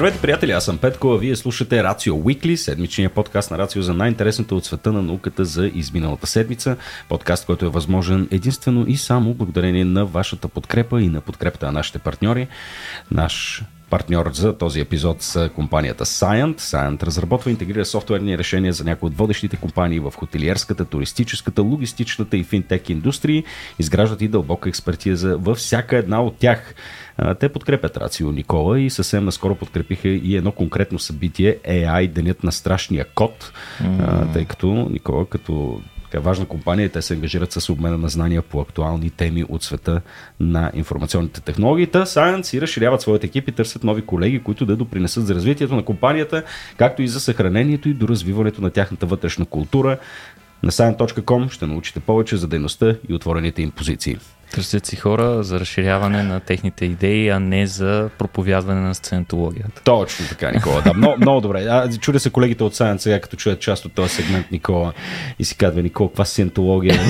Здравейте, приятели! Аз съм Петко, а вие слушате Рацио Уикли, седмичния подкаст на Рацио за най-интересното от света на науката за изминалата седмица. Подкаст, който е възможен единствено и само благодарение на вашата подкрепа и на подкрепата на нашите партньори. Наш Партньор за този епизод са компанията Scient. Scient разработва и интегрира софтуерни решения за някои от водещите компании в хотелиерската, туристическата, логистичната и финтек индустрии. Изграждат и дълбока експертиза във всяка една от тях. Те подкрепят Рацио Никола и съвсем наскоро подкрепиха и едно конкретно събитие AI Денят на страшния код, mm. тъй като Никола като така важна компания те се ангажират с обмена на знания по актуални теми от света на информационните технологии. Та Science и разширяват своите екипи, търсят нови колеги, които да допринесат за развитието на компанията, както и за съхранението и до развиването на тяхната вътрешна култура. На science.com ще научите повече за дейността и отворените им позиции. Търсят си хора за разширяване на техните идеи, а не за проповядване на сценатологията. Точно така, Никола. Да, много, много добре. А, чудя се колегите от Science сега, като чуят част от този сегмент, Никола, и си казва, Никола, каква сценатология?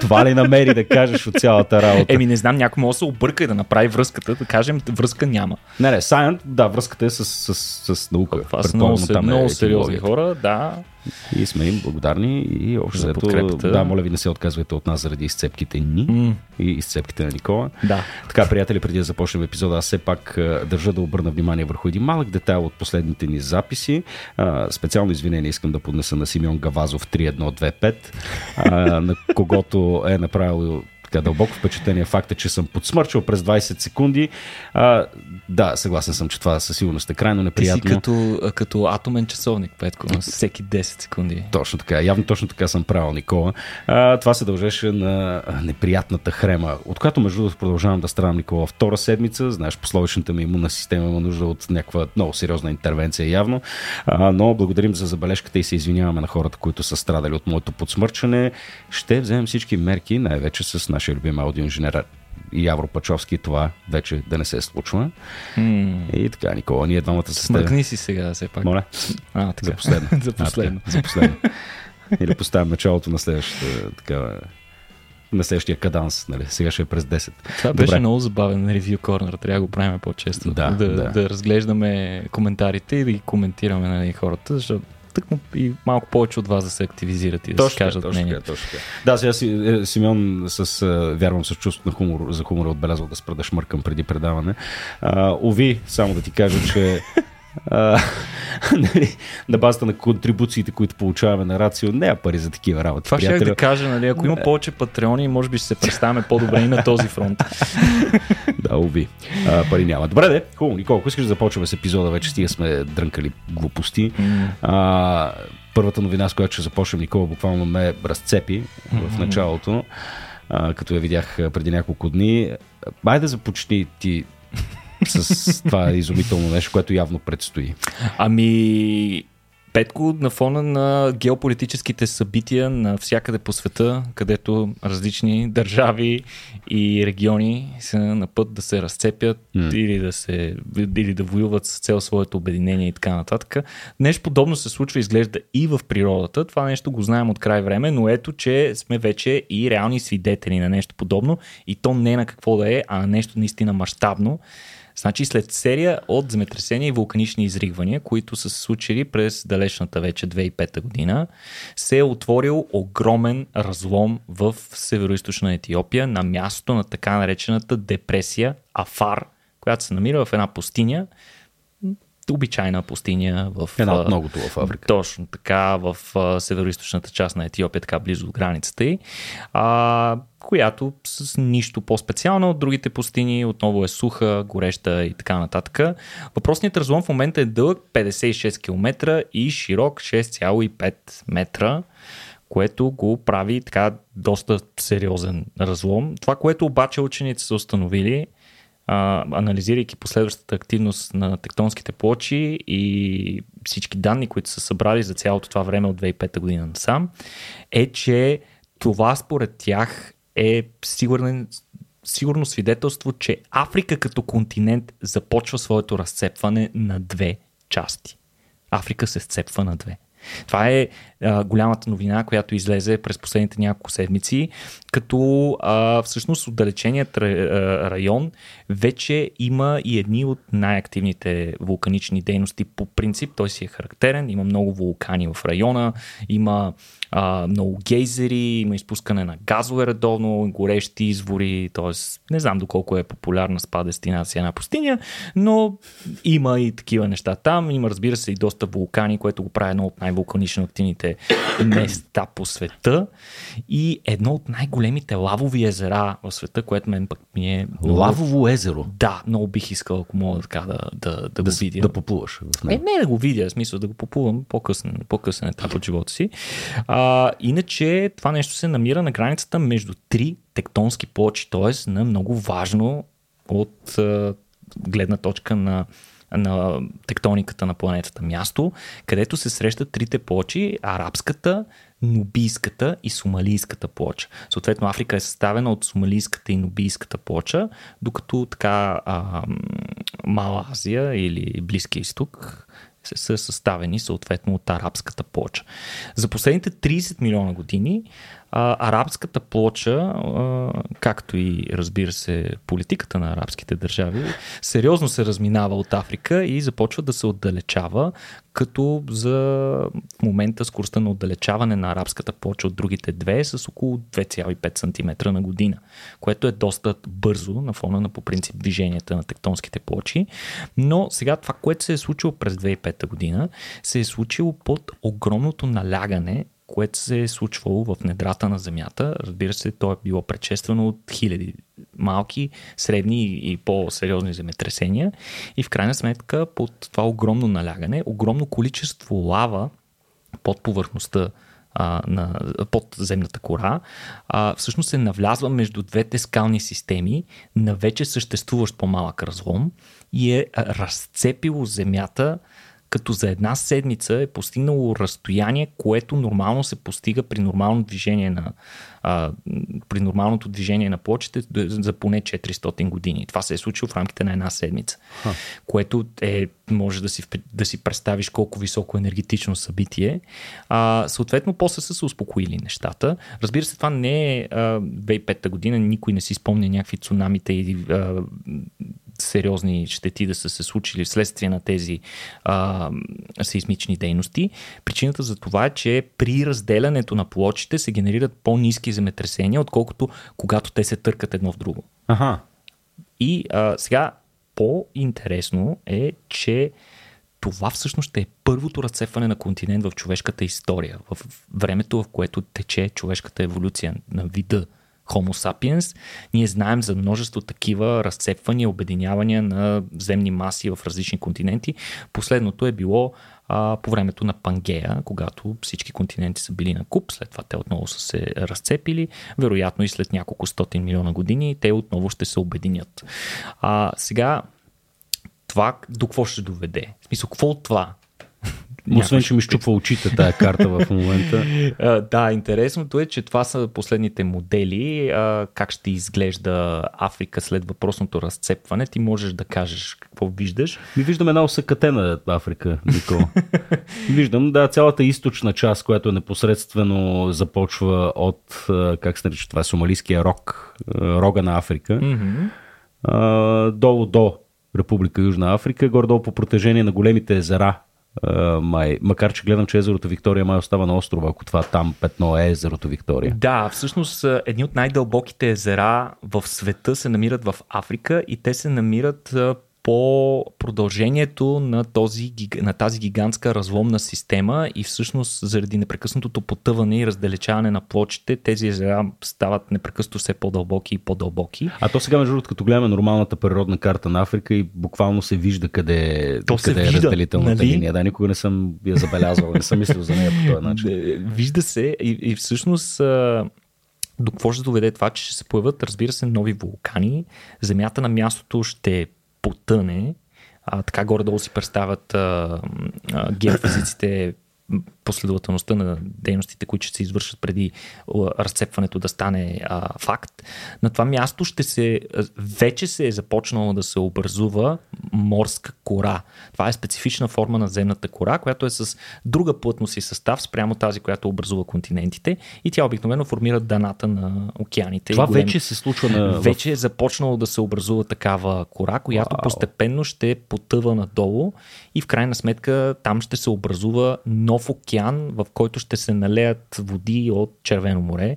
Това ли намери да кажеш от цялата работа? Еми, не знам, някой може да се обърка и да направи връзката, да кажем, връзка няма. Не, не, Science, да, връзката е с, с, с, с наука. Това са много, много е сериозни хора, да. И сме им благодарни и общо взето, да, моля ви не се отказвайте от нас заради изцепките ни mm. и изцепките на Никола. Да. Така, приятели, преди да започнем епизода, аз все пак държа да обърна внимание върху един малък детайл от последните ни записи. специално извинение искам да поднеса на Симеон Гавазов 3125, на когото е направил така дълбоко впечатление факта, че съм подсмърчал през 20 секунди. А, да, съгласен съм, че това със сигурност е крайно неприятно. Ти си като, като атомен часовник, Петко, на всеки 10 секунди. Точно така, явно точно така съм правил, Никола. А, това се дължеше на неприятната хрема, от която между другото продължавам да страдам, Никола, втора седмица. Знаеш, пословичната ми имунна система има нужда от някаква много сериозна интервенция, явно. А, но благодарим за забележката и се извиняваме на хората, които са страдали от моето подсмърчане. Ще вземем всички мерки, най-вече с нашия любим аудиоинженер Явро Пачовски това вече да не се случва. Mm. И така, Никола, ние двамата се Смъркни си сега, все пак. Моля. А, така. За последно. за последно. А, за последно. Или поставям началото на следващата така, на следващия каданс. Нали? Сега ще е през 10. Това Добре. беше много забавен ревю корнер. Трябва да го правим по-често. Да, да, да. да разглеждаме коментарите и да ги коментираме нали, хората, защото тъкмо и малко повече от вас да се активизират и да точно, си кажат точно, мнение. Точно, Да, сега си, е, Симеон с, вярвам с чувство на хумор, за хумор е отбелязал да спра да шмъркам преди предаване. А, ови, само да ти кажа, че нали, на базата на контрибуциите, които получаваме на Рацио, не е пари за такива работи. Това ще да кажа, нали, ако има повече патреони, може би ще се представяме по-добре и на този фронт. да, уви. А, пари няма. Добре, де, хубаво. Николко, искаш да започваме с епизода, вече стига сме дрънкали глупости. Mm. А, първата новина, с която ще започнем, Никола буквално ме разцепи mm-hmm. в началото, а, като я видях преди няколко дни. Байде започни ти с това изумително нещо, което явно предстои? Ами, Петко, на фона на геополитическите събития на всякъде по света, където различни държави и региони са на път да се разцепят mm. или, да се, или да воюват с цел своето обединение и така нататък. Нещо подобно се случва, изглежда и в природата. Това нещо го знаем от край време, но ето, че сме вече и реални свидетели на нещо подобно и то не на какво да е, а на нещо наистина мащабно. Значи след серия от земетресения и вулканични изригвания, които са се случили през далечната вече 2005 година, се е отворил огромен разлом в северо Етиопия на място на така наречената депресия Афар, която се намира в една пустиня, обичайна пустиня в... Една от многото в Африка. Точно така, в северо част на Етиопия, така близо до границата й, а, която с нищо по-специално от другите пустини, отново е суха, гореща и така нататък. Въпросният разлом в момента е дълъг 56 км и широк 6,5 метра което го прави така доста сериозен разлом. Това, което обаче учените са установили, а, анализирайки последващата активност на тектонските плочи и всички данни, които са събрали за цялото това време от 2005 година насам, е, че това според тях е сигурен, сигурно свидетелство, че Африка като континент започва своето разцепване на две части. Африка се сцепва на две. Това е а, голямата новина, която излезе през последните няколко седмици, като а, всъщност отдалеченият район вече има и едни от най-активните вулканични дейности по принцип. Той си е характерен, има много вулкани в района, има а, много гейзери, има изпускане на газове редовно, горещи извори, т.е. не знам доколко е популярна спа дестинация на пустиня, но има и такива неща там. Има разбира се и доста вулкани, което го прави едно от най-вулканично активните места по света и едно от най-големите лавови езера в света, което мен пък ми е... Лавово езеро? Да, много бих искал, ако мога така да, да, да, да го видя. Да поплуваш. Не, не да го видя, в смисъл да го поплувам по-късен, по-късен етап от живота си. А, иначе това нещо се намира на границата между три тектонски плочи, т.е. на много важно от а, гледна точка на на тектониката на планетата място, където се срещат трите плочи арабската, нубийската и сомалийската плоча. Съответно, Африка е съставена от сомалийската и нубийската плоча, докато така а, Мала Азия или Близкия изток са съставени съответно от арабската плоча. За последните 30 милиона години а, арабската плоча, а, както и разбира се политиката на арабските държави, сериозно се разминава от Африка и започва да се отдалечава, като за момента скоростта на отдалечаване на арабската плоча от другите две е с около 2,5 см на година, което е доста бързо на фона на по принцип движенията на тектонските плочи. Но сега това, което се е случило през 2005 година, се е случило под огромното налягане което се е случвало в недрата на Земята. Разбира се, то е било предшествано от хиляди малки, средни и по-сериозни земетресения. И в крайна сметка, под това огромно налягане, огромно количество лава под повърхността а, на, под земната кора, а, всъщност се навлязва между двете скални системи на вече съществуващ по-малък разлом и е разцепило земята като за една седмица е постигнало разстояние, което нормално се постига при нормално движение на, а, при нормалното движение на плочите за поне 400 години. Това се е случило в рамките на една седмица, Ха. което е, може да си, да си представиш колко високо енергетично събитие. А, съответно, после са се успокоили нещата. Разбира се, това не е 2005 година, никой не си спомня някакви цунамите и а, сериозни щети да са се случили вследствие на тези а, сейсмични дейности. Причината за това е, че при разделянето на плочите се генерират по-низки земетресения, отколкото когато те се търкат едно в друго. Ага. И а, сега по-интересно е, че това всъщност ще е първото разцепване на континент в човешката история, в времето, в което тече човешката еволюция на вида Homo sapiens. Ние знаем за множество такива разцепвания, обединявания на земни маси в различни континенти. Последното е било а, по времето на Пангея, когато всички континенти са били на куп, след това те отново са се разцепили, вероятно и след няколко стотин милиона години те отново ще се обединят. А, сега това до какво ще доведе? В смисъл, какво от това? Освен, че ми щупва очите тая карта в момента. да, интересното е, че това са последните модели. Как ще изглежда Африка след въпросното разцепване. Ти можеш да кажеш какво виждаш. Ми виждам една осъкатена Африка, Нико. виждам, да, цялата източна част, която е непосредствено започва от, как се нарича това, сомалийския рог, рога на Африка. Mm-hmm. долу до Република Южна Африка, горе-долу по протежение на големите езера май, макар че гледам, че езерото Виктория май остава на острова, ако това там петно е езерото Виктория. Да, всъщност едни от най-дълбоките езера в света се намират в Африка и те се намират по продължението на, този, на тази гигантска разломна система и всъщност заради непрекъснатото потъване и разделечаване на плочите, тези езера стават непрекъснато все по-дълбоки и по-дълбоки. А то сега, между другото, като гледаме нормалната природна карта на Африка и буквално се вижда къде, то къде е вижда, разделителната нали? линия. Да, никога не съм я забелязвал, не съм мислил за нея по този начин. Вижда се и, и всъщност до какво ще доведе това, че ще се появят, разбира се, нови вулкани. Земята на мястото ще потъне. А, така горе-долу си представят а, геофизиците последователността на дейностите, които ще се извършат преди разцепването да стане а, факт. На това място ще се, вече се е започнало да се образува морска кора. Това е специфична форма на земната кора, която е с друга плътност и състав спрямо тази, която образува континентите и тя обикновено формира даната на океаните. Това голем... вече се случва на... Вече е започнало да се образува такава кора, която Вау. постепенно ще потъва надолу и в крайна сметка там ще се образува нов океан, в който ще се налеят води от Червено море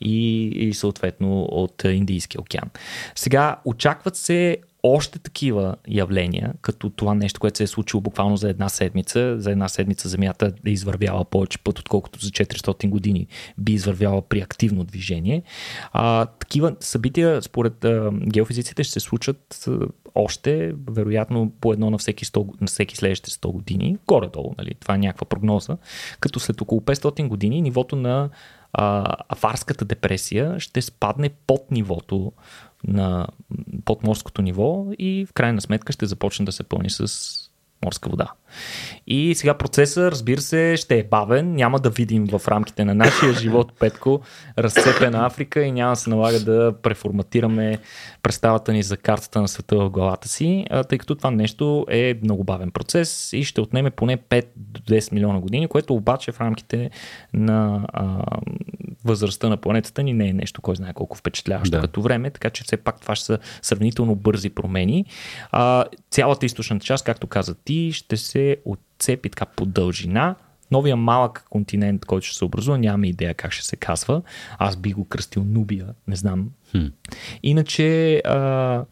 и, и съответно от Индийския океан. Сега очакват се още такива явления, като това нещо, което се е случило буквално за една седмица. За една седмица Земята е извървяла повече път, отколкото за 400 години би извървяла при активно движение. А, такива събития, според а, геофизиците, ще се случат а, още, вероятно по едно на всеки, 100, на всеки следващите 100 години, горе-долу, нали? това е някаква прогноза, като след около 500 години нивото на а, афарската депресия ще спадне под нивото на подморското ниво и в крайна сметка ще започне да се пълни с морска вода. И сега процеса, разбира се, ще е бавен. Няма да видим в рамките на нашия живот, Петко, разцепена Африка и няма да се налага да преформатираме представата ни за картата на света в главата си, тъй като това нещо е много бавен процес и ще отнеме поне 5 до 10 милиона години, което обаче в рамките на а, възрастта на планетата ни не е нещо, кой знае колко впечатляващо да. като време, така че все пак това ще са сравнително бързи промени. А, цялата източната част, както каза ти, ще се отцепи така по дължина. Новия малък континент, който ще се образува, нямаме идея как ще се казва. Аз би го кръстил Нубия, не знам. Хм. Иначе а,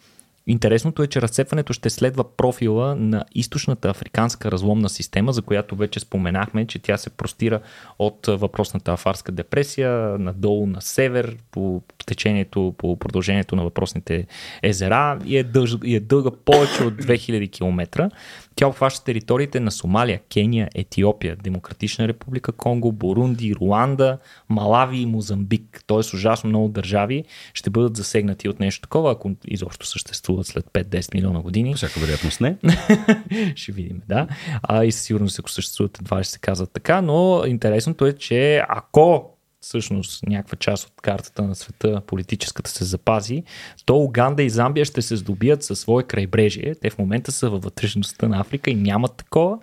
Интересното е, че разцепването ще следва профила на източната африканска разломна система, за която вече споменахме, че тя се простира от въпросната афарска депресия надолу на север по течението, по продължението на въпросните езера и е, дълж, и е дълга повече от 2000 км. Тя обхваща териториите на Сомалия, Кения, Етиопия, Демократична република Конго, Бурунди, Руанда, Малави и Мозамбик. Тоест ужасно много държави ще бъдат засегнати от нещо такова, ако изобщо съществуват след 5-10 милиона години. Всяка вероятност не. ще видим, да. А, и със сигурност, ако съществуват, едва ще се казват така, но интересното е, че ако всъщност някаква част от картата на света политическата се запази, то Уганда и Замбия ще се здобият със свое крайбрежие. Те в момента са във вътрешността на Африка и нямат такова,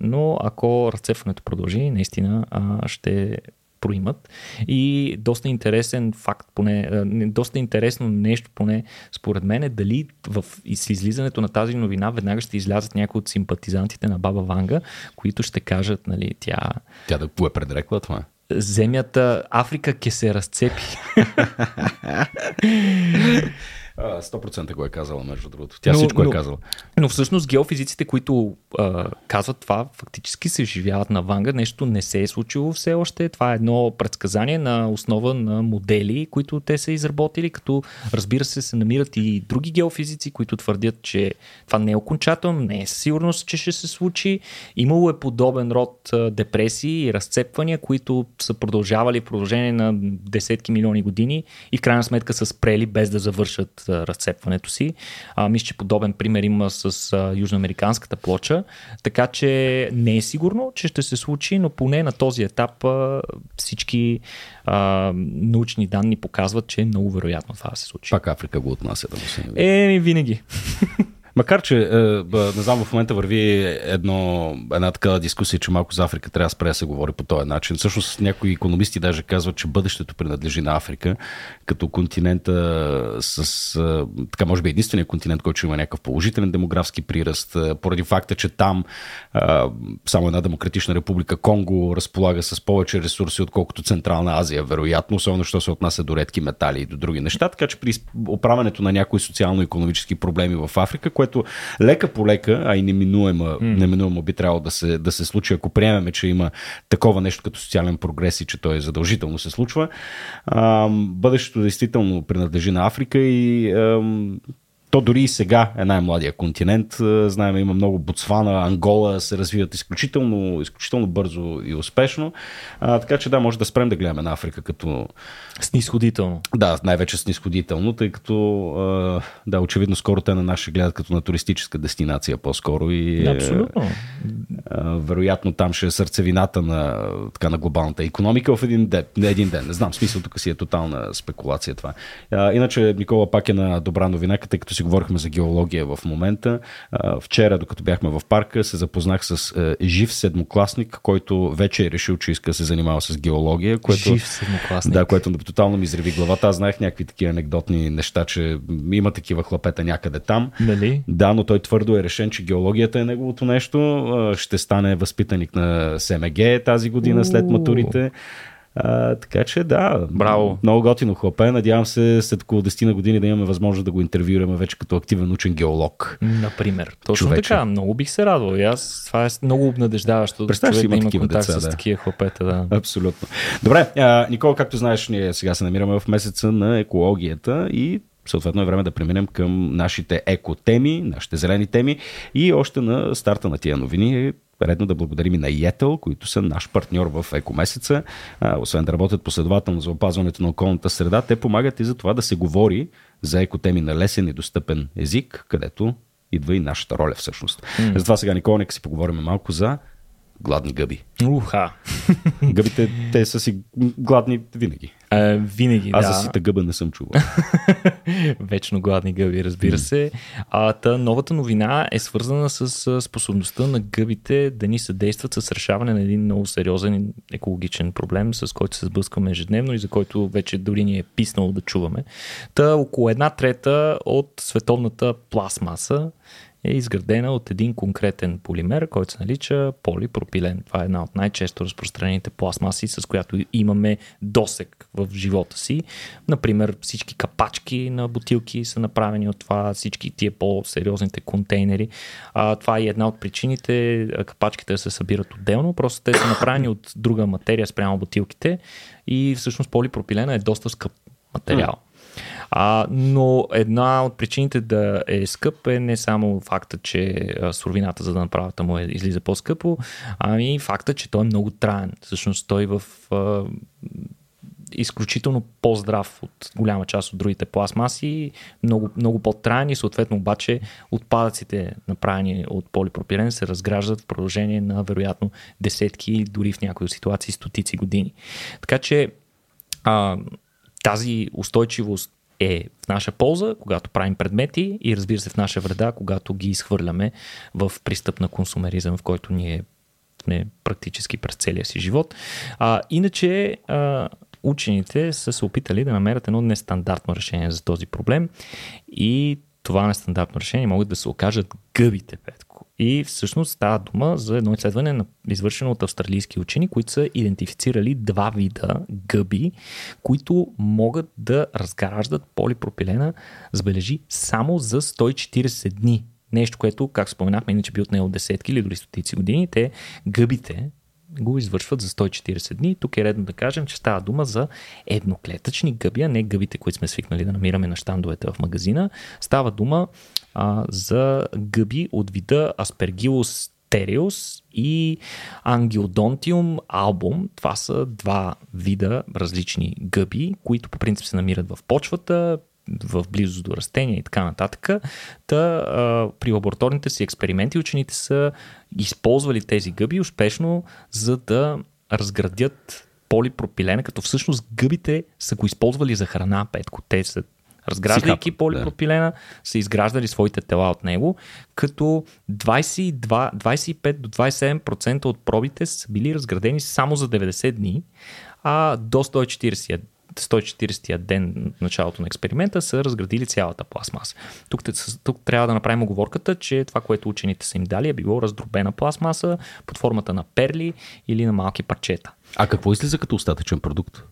но ако разцепването продължи, наистина ще проимат. И доста интересен факт, поне, доста интересно нещо, поне според мен е дали в, излизането на тази новина веднага ще излязат някои от симпатизантите на Баба Ванга, които ще кажат, нали, тя... Тя да е предрекла това земята, Африка ке се разцепи. 100% го е казала, между другото. Тя но, всичко е но, е казала. Но всъщност геофизиците, които а, казват това, фактически се живяват на Ванга. Нещо не се е случило все още. Това е едно предсказание на основа на модели, които те са изработили, като разбира се се намират и други геофизици, които твърдят, че това не е окончателно, не е сигурност, че ще се случи. Имало е подобен род депресии и разцепвания, които са продължавали в продължение на десетки милиони години и в крайна сметка са спрели без да завършат разцепването си. А, мисля, че подобен пример има с а, южноамериканската плоча, така че не е сигурно, че ще се случи, но поне на този етап а, всички а, научни данни показват, че е много вероятно това да се случи. Пак Африка го отнася да му се Е, винаги. Макар, че е, не знам, в момента върви едно, една такава дискусия, че малко за Африка трябва да спре да се говори по този начин. Всъщност някои економисти даже казват, че бъдещето принадлежи на Африка, като континента с, така може би единствения континент, който има някакъв положителен демографски приръст, поради факта, че там само една демократична република Конго разполага с повече ресурси, отколкото Централна Азия, вероятно, особено що се отнася до редки метали и до други неща. Така че при оправянето на някои социално-економически проблеми в Африка, което лека по лека, а и неминуемо, mm. неминуемо би трябвало да се, да се случи, ако приемеме, че има такова нещо като социален прогрес и че той задължително се случва. А, бъдещето действително принадлежи на Африка и а, то дори и сега е най-младия континент. Знаем, има много Ботсвана, Ангола се развиват изключително, изключително бързо и успешно. А, така че да, може да спрем да гледаме на Африка като... Снисходително. Да, най-вече снисходително, тъй като да, очевидно скоро те на ще гледат като на туристическа дестинация по-скоро. И, Абсолютно. А, вероятно там ще е сърцевината на, така, на глобалната економика в един ден. Не един ден, не знам, смисъл тук си е тотална спекулация това. А, иначе Никола пак е на добра новина, тъй като си говорихме за геология в момента. Вчера, докато бяхме в парка, се запознах с жив седмокласник, който вече е решил, че иска да се занимава с геология. Което, Жив седмокласник. Да, което тотално ми изреви главата. Аз знаех някакви такива анекдотни неща, че има такива хлапета някъде там. Нали? Да, но той твърдо е решен, че геологията е неговото нещо. Ще стане възпитаник на СМГ тази година след матурите. А, така че да, Браво. много готино хлапе. Надявам се след около 10 на години да имаме възможност да го интервюираме вече като активен учен геолог. Например. Точно Човече. така. Много бих се радвал. И аз това е много обнадеждаващо. Представяш си, човек да има има такива деца, с да. такива хлопета. Да. Абсолютно. Добре, а, Никола, както знаеш, ние сега се намираме в месеца на екологията и съответно е време да преминем към нашите екотеми, нашите зелени теми и още на старта на тия новини е редно да благодарим и на Йетъл, които са наш партньор в екомесеца. А, освен да работят последователно за опазването на околната среда, те помагат и за това да се говори за екотеми на лесен и достъпен език, където идва и нашата роля всъщност. Mm. Затова сега, Никола, нека си поговорим малко за гладни гъби. Уха. Гъбите, те са си гладни винаги. А, винаги, Аз да. за сита гъба не съм чувал. Вечно гладни гъби, разбира се. А, та новата новина е свързана с способността на гъбите да ни съдействат с решаване на един много сериозен екологичен проблем, с който се сблъскваме ежедневно и за който вече дори ни е писнало да чуваме. Та около една трета от световната пластмаса е изградена от един конкретен полимер, който се нарича полипропилен. Това е една от най-често разпространените пластмаси, с която имаме досек в живота си. Например, всички капачки на бутилки са направени от това, всички тия по-сериозните контейнери. А, това е една от причините капачките да се събират отделно, просто те са направени от друга материя спрямо бутилките и всъщност полипропилена е доста скъп материал. А, но една от причините да е скъп е не само факта, че суровината за да направата му е, излиза по-скъпо, ами факта, че той е много траен. Всъщност той в а, изключително по-здрав от голяма част от другите пластмаси, много, много по-траен и съответно обаче отпадъците направени от полипропилен се разграждат в продължение на вероятно десетки, дори в някои ситуации стотици години. Така че а, тази устойчивост е в наша полза, когато правим предмети и разбира се в наша вреда, когато ги изхвърляме в пристъп на консумеризъм, в който ние сме практически през целия си живот. А, иначе а, учените са се опитали да намерят едно нестандартно решение за този проблем и това нестандартно решение могат да се окажат гъбите, Петко. И всъщност става дума за едно изследване, извършено от австралийски учени, които са идентифицирали два вида гъби, които могат да разграждат полипропилена, забележи, само за 140 дни. Нещо, което, как споменахме, иначе би отнело десетки или дори стотици години. Те, гъбите, го извършват за 140 дни. Тук е редно да кажем, че става дума за едноклетъчни гъби, а не гъбите, които сме свикнали да намираме на щандовете в магазина. Става дума а, за гъби от вида Aspergillus Tereus и Angiodontium album. Това са два вида различни гъби, които по принцип се намират в почвата, в близост до растения и така нататък. Та, а, при лабораторните си експерименти учените са използвали тези гъби успешно, за да разградят полипропилена, като всъщност гъбите са го използвали за храна, Петко. Те са разграждайки полипропилена, са изграждали своите тела от него, като 22, 25 до 27% от пробите са били разградени само за 90 дни, а до 140 140-я ден от началото на експеримента са разградили цялата пластмаса. Тук, тук трябва да направим оговорката, че това, което учените са им дали е било раздробена пластмаса под формата на перли или на малки парчета. А какво излиза като остатъчен продукт?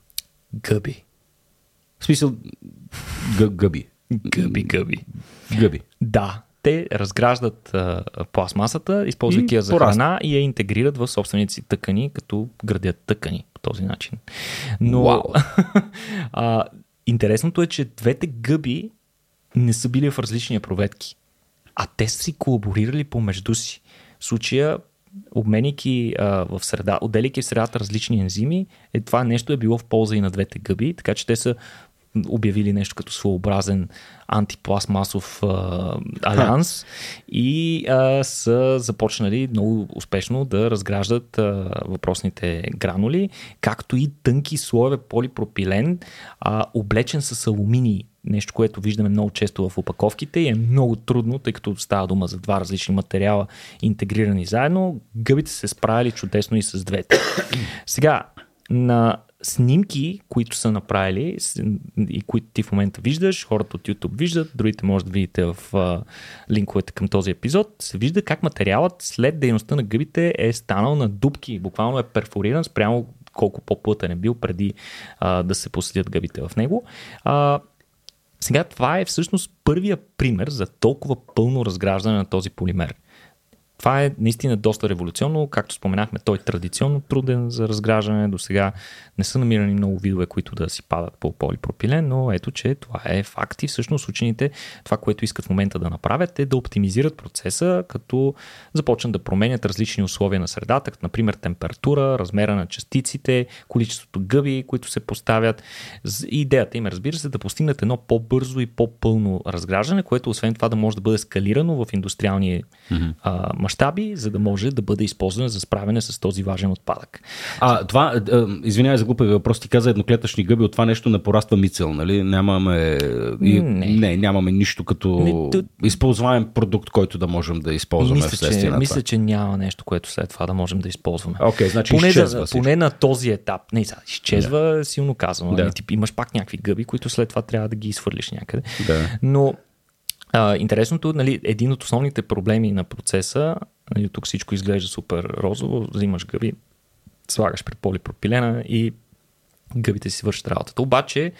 Гъби. В смисъл, гъ, гъби. Гъби, гъби. Гъби. Да, те разграждат а, пластмасата, използвайки я за порастват. храна и я интегрират в собствените си тъкани, като градят тъкани по този начин. Но а, интересното е, че двете гъби не са били в различни епроветки, а те са си колаборирали помежду си. В случая обменики а, в среда, отделяйки в средата различни ензими, е, това нещо е било в полза и на двете гъби, така че те са обявили нещо като своеобразен антипластмасов а, алианс и а, са започнали много успешно да разграждат а, въпросните гранули, както и тънки слоеве полипропилен, а, облечен с алуминий нещо, което виждаме много често в опаковките и е много трудно, тъй като става дума за два различни материала интегрирани заедно. Гъбите се справили чудесно и с двете. Сега, на снимки, които са направили и които ти в момента виждаш, хората от YouTube виждат, другите може да видите в а, линковете към този епизод, се вижда как материалът след дейността на гъбите е станал на дубки, буквално е перфориран спрямо колко по-плътен е бил преди а, да се посетят гъбите в него. А, сега това е всъщност първия пример за толкова пълно разграждане на този полимер. Това е наистина доста революционно. Както споменахме, той е традиционно труден за разграждане. До сега не са намирани много видове, които да си падат по полипропилен, но ето, че това е факт и всъщност учените това, което искат в момента да направят е да оптимизират процеса, като започнат да променят различни условия на средата, като например температура, размера на частиците, количеството гъби, които се поставят. Идеята им е, разбира се, да постигнат едно по-бързо и по-пълно разграждане, което освен това да може да бъде скалирано в индустриални mm-hmm. Мащаби, за да може да бъде използвано за справяне с този важен отпадък. А това, извинявай за глупави въпрос. Ти каза едноклетъчни гъби, от това нещо не пораства мицел, нали? Нямаме, и, не. не, нямаме нищо като не, ту... използваем продукт, който да можем да използваме мисля, вследствие че, на това. Мисля, че няма нещо, което след това да можем да използваме. Okay, значи поне, изчезва да, поне на този етап. Не, сега, изчезва да. силно казано. Да. Нали? Ти имаш пак някакви гъби, които след това трябва да ги изхвърлиш някъде. Да. Но а, интересното, нали, един от основните проблеми на процеса, нали, тук всичко изглежда супер розово, взимаш гъби, слагаш пред полипропилена и гъбите си вършат работата. Обаче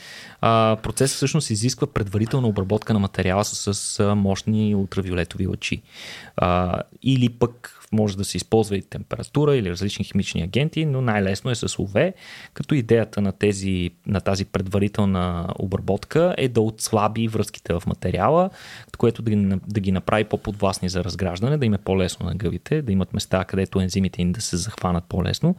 процесът всъщност изисква предварителна обработка на материала с, с мощни ултравиолетови лъчи. А, или пък може да се използва и температура или различни химични агенти, но най-лесно е с УВ, като идеята на, тези, на тази предварителна обработка е да отслаби връзките в материала, което да ги, да ги направи по-подвластни за разграждане, да им е по-лесно на гъбите, да имат места, където ензимите им да се захванат по-лесно.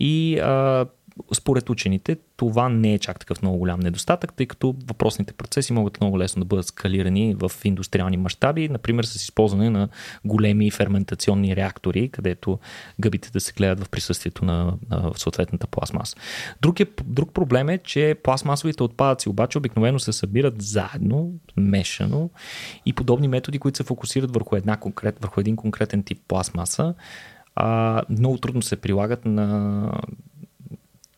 И а, според учените това не е чак такъв много голям недостатък, тъй като въпросните процеси могат много лесно да бъдат скалирани в индустриални мащаби, например с използване на големи ферментационни реактори, където гъбите да се гледат в присъствието на, на съответната пластмаса. Друг, е, друг проблем е, че пластмасовите отпадъци обаче обикновено се събират заедно, мешано и подобни методи, които се фокусират върху, една конкрет, върху един конкретен тип пластмаса, а, много трудно се прилагат на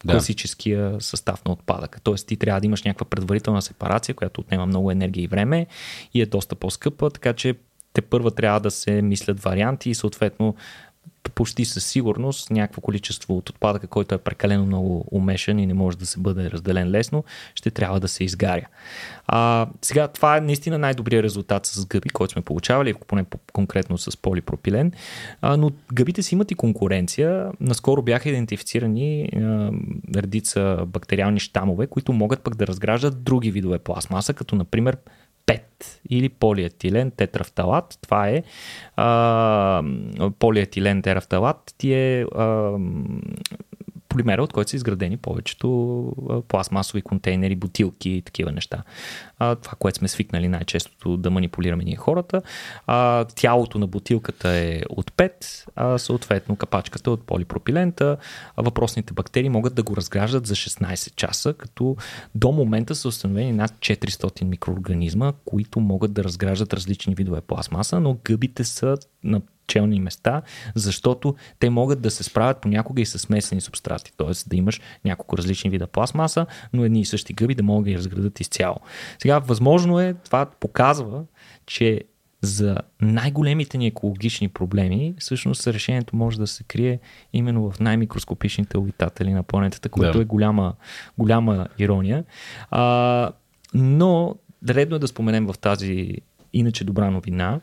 да. класическия състав на отпадъка. Тоест ти трябва да имаш някаква предварителна сепарация, която отнема много енергия и време и е доста по-скъпа, така че те първа трябва да се мислят варианти и съответно почти със сигурност някакво количество от отпадъка, който е прекалено много умешан и не може да се бъде разделен лесно, ще трябва да се изгаря. А, сега, това е наистина най-добрият резултат с гъби, който сме получавали, поне конкретно с полипропилен, а, но гъбите си имат и конкуренция. Наскоро бяха идентифицирани а, редица бактериални щамове, които могат пък да разграждат други видове пластмаса, като например ПЕТ или полиетилен тетрафталат. Това е а, полиетилен терафталат. Ти е а, полимера, от който са изградени повечето пластмасови контейнери, бутилки и такива неща. Това, което сме свикнали най-често да манипулираме ние хората. Тялото на бутилката е от 5, а съответно капачката от полипропилента. Въпросните бактерии могат да го разграждат за 16 часа, като до момента са установени над 400 микроорганизма, които могат да разграждат различни видове пластмаса, но гъбите са на челни места, защото те могат да се справят понякога и с смесени субстрати, т.е. да имаш няколко различни вида пластмаса, но едни и същи гъби да могат да ги разградат изцяло. Сега, възможно е, това показва, че за най-големите ни екологични проблеми, всъщност решението може да се крие именно в най-микроскопичните обитатели на планетата, което да. е голяма, голяма ирония. А, но редно е да споменем в тази иначе добра новина,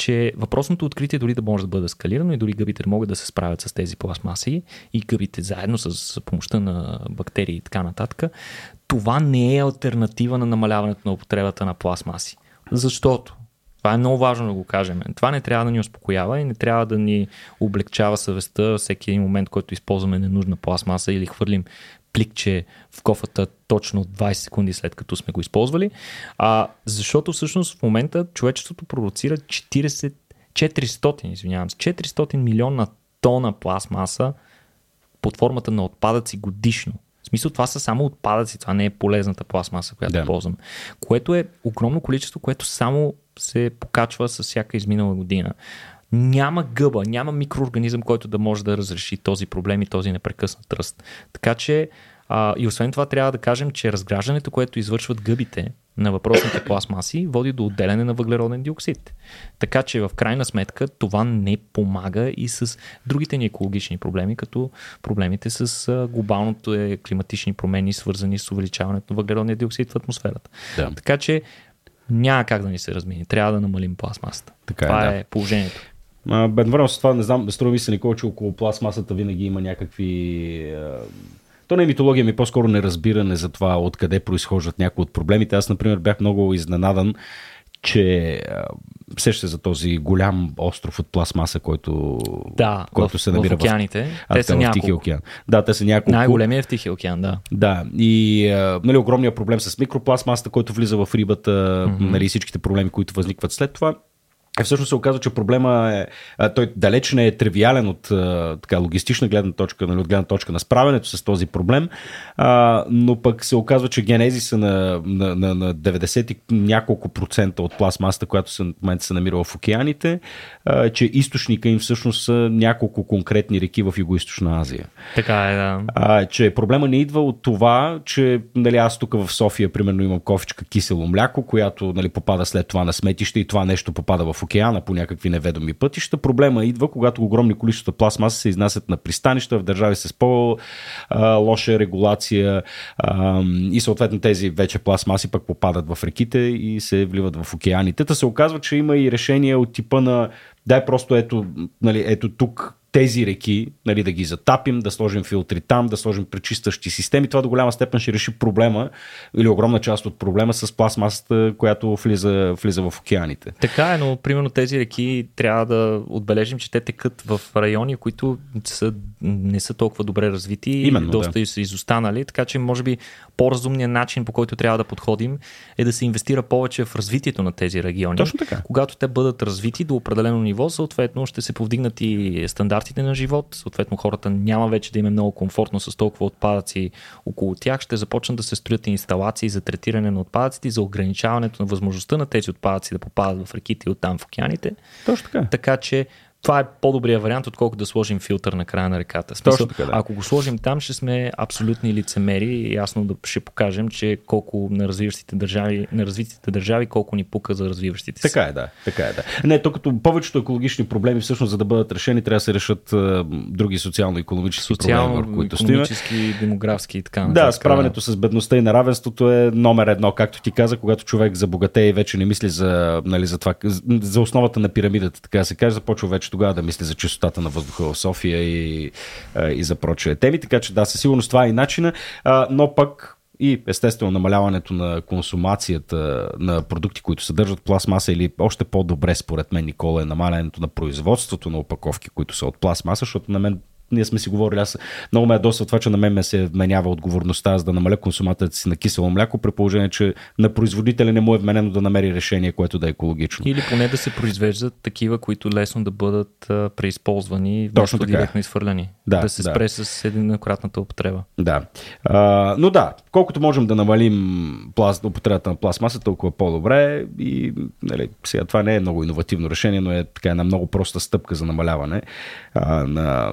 че въпросното откритие дори да може да бъде скалирано и дори гъбите могат да се справят с тези пластмаси и гъбите заедно с помощта на бактерии и така нататък, това не е альтернатива на намаляването на употребата на пластмаси. защото това е много важно да го кажем. Това не трябва да ни успокоява и не трябва да ни облегчава съвестта всеки един момент, който използваме ненужна пластмаса или хвърлим пликче в кофата точно 20 секунди след като сме го използвали. А, защото всъщност в момента човечеството продуцира 40, 400, извинявам се, 400 милиона тона пластмаса под формата на отпадъци годишно. В смисъл това са само отпадъци, това не е полезната пластмаса, която да. ползвам. Което е огромно количество, което само се покачва с всяка изминала година. Няма гъба, няма микроорганизъм, който да може да разреши този проблем и този непрекъснат ръст. Така че а, и освен това трябва да кажем, че разграждането, което извършват гъбите на въпросните пластмаси, води до отделяне на въглероден диоксид. Така че в крайна сметка това не помага и с другите ни екологични проблеми, като проблемите с глобалното е климатични промени, свързани с увеличаването на въглеродния диоксид в атмосферата. Да. Така че няма как да ни се размини. Трябва да намалим пластмасата. Така е, това да. е положението. Бедновременно с това, не знам, струва ми се, Никола, че около пластмасата винаги има някакви то не е митология, ми по-скоро неразбиране за това откъде произхождат някои от проблемите. Аз, например, бях много изненадан, че сеща за този голям остров от пластмаса, който, да, който в, се намира в океаните. В, те са в Тихия океан. Да, те са няколко. Най-големият е в Тихия океан, да. Да, и нали, огромният проблем с микропластмасата, който влиза в рибата, mm-hmm. нали, всичките проблеми, които възникват след това. Е, всъщност се оказва, че проблема е, той далеч не е тривиален от така, логистична гледна точка, нали, от гледна точка на справянето с този проблем, а, но пък се оказва, че генезиса на, на, на, на 90 няколко процента от пластмасата, която се, в момента се намира в океаните, а, че източника им всъщност са няколко конкретни реки в Юго-Источна Азия. Така е, да. А, че проблема не идва от това, че нали, аз тук в София, примерно, имам кофичка кисело мляко, която нали, попада след това на сметище и това нещо попада в океана по някакви неведоми пътища. Проблема идва, когато огромни количества пластмаса се изнасят на пристанища в държави с по-лоша регулация и съответно тези вече пластмаси пък попадат в реките и се вливат в океаните. Та се оказва, че има и решения от типа на дай просто ето, нали, ето тук тези реки, нали, да ги затапим, да сложим филтри там, да сложим пречистващи системи. Това до голяма степен ще реши проблема или огромна част от проблема с пластмасата, която влиза, влиза в океаните. Така е, но примерно тези реки трябва да отбележим, че те текат в райони, които са, не са толкова добре развити Именно, и доста да. са изостанали, така че може би по-разумният начин, по който трябва да подходим е да се инвестира повече в развитието на тези региони. Точно така. Когато те бъдат развити до определено ниво, съответно ще се повдигнат и стандарти стандартите на живот, съответно хората няма вече да им е много комфортно с толкова отпадъци около тях, ще започнат да се строят инсталации за третиране на отпадъците и за ограничаването на възможността на тези отпадъци да попадат в реките и оттам в океаните. Точно така. Така че това е по-добрия вариант, отколкото да сложим филтър на края на реката. Смисъл, така, да. Ако го сложим там, ще сме абсолютни лицемери и ясно да ще покажем, че колко на развиващите държави, на развитите държави, колко ни пука за развиващите се. Така е, да. Така е, да. Не, то като повечето екологични проблеми, всъщност, за да бъдат решени, трябва да се решат а, други социално-економически Социално, проблеми, които економически, демографски и така. Да, справянето с бедността и неравенството е номер едно, както ти каза, когато човек забогатее и вече не мисли за, нали, за, това, за основата на пирамидата, така се каже, започва вече тогава да мисли за чистотата на въздуха в София и, и за прочие теми. Така че да, със сигурност това е и начина, но пък и естествено намаляването на консумацията на продукти, които съдържат пластмаса или още по-добре според мен, Никола, е намалянето на производството на опаковки, които са от пластмаса, защото на мен ние сме си говорили, аз много ме ядосва това, че на мен ме се вменява отговорността за да намаля консумацията си на кисело мляко, при положение, че на производителя не му е вменено да намери решение, което да е екологично. Или поне да се произвеждат такива, които лесно да бъдат преизползвани, вместо директно изхвърляни. Да, да се спре да. с единократната употреба. Да. А, но да, колкото можем да намалим пласт, употребата на пластмаса, толкова по-добре. И нали, сега това не е много иновативно решение, но е така една много проста стъпка за намаляване а, на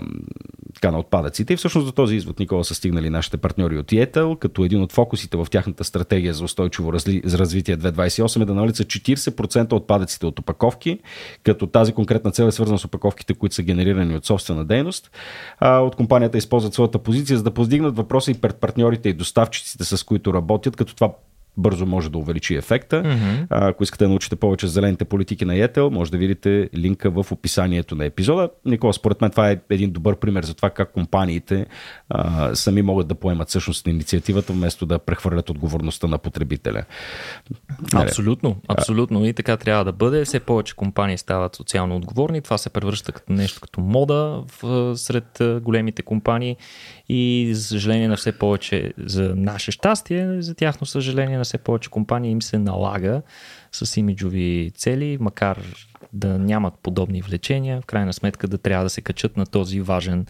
така, на отпадъците. И всъщност до този извод, Никола, са стигнали нашите партньори от ЕТЛ, като един от фокусите в тяхната стратегия за устойчиво разли... за развитие 2028 е да налица 40% отпадъците от опаковки, като тази конкретна цел е свързана с опаковките, които са генерирани от собствена дейност. А, от компанията използват своята позиция, за да поздигнат въпроса и пред партньорите и доставчиците, с които работят, като това бързо може да увеличи ефекта. Mm-hmm. Ако искате да научите повече за зелените политики на Етел, може да видите линка в описанието на епизода. Никола, според мен това е един добър пример за това как компаниите а, сами могат да поемат всъщност инициативата, вместо да прехвърлят отговорността на потребителя. Абсолютно, абсолютно. И така трябва да бъде. Все повече компании стават социално отговорни. Това се превръща като нещо като мода в, сред големите компании и за съжаление на все повече за наше щастие, за тяхно съжаление на все повече компании им се налага с имиджови цели, макар да нямат подобни влечения, в крайна сметка да трябва да се качат на този важен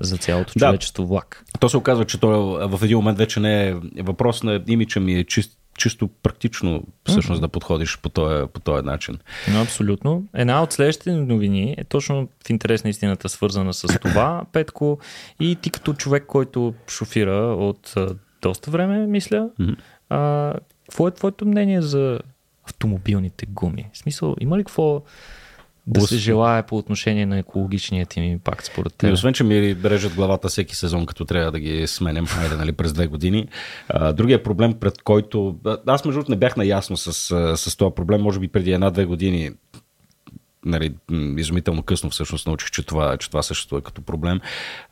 за цялото човечество влак. То се оказва, че то в един момент вече не е въпрос на имиджа ми е чист, чисто практично всъщност mm-hmm. да подходиш по този, по този начин. No, абсолютно. Една от следващите новини е точно в интерес на истината свързана с това, Петко, и ти като човек, който шофира от а, доста време, мисля, mm-hmm. а, какво е твоето мнение за автомобилните гуми? В смисъл, има ли какво да се желая по отношение на екологичният им импакт според теб? Освен, че ми режат главата всеки сезон, като трябва да ги сменям, хайде, нали, през две години. А, другия проблем, пред който... Аз, между другото, не бях наясно с, с този проблем, може би преди една-две години нали, изумително късно всъщност научих, че това, че това съществува като проблем.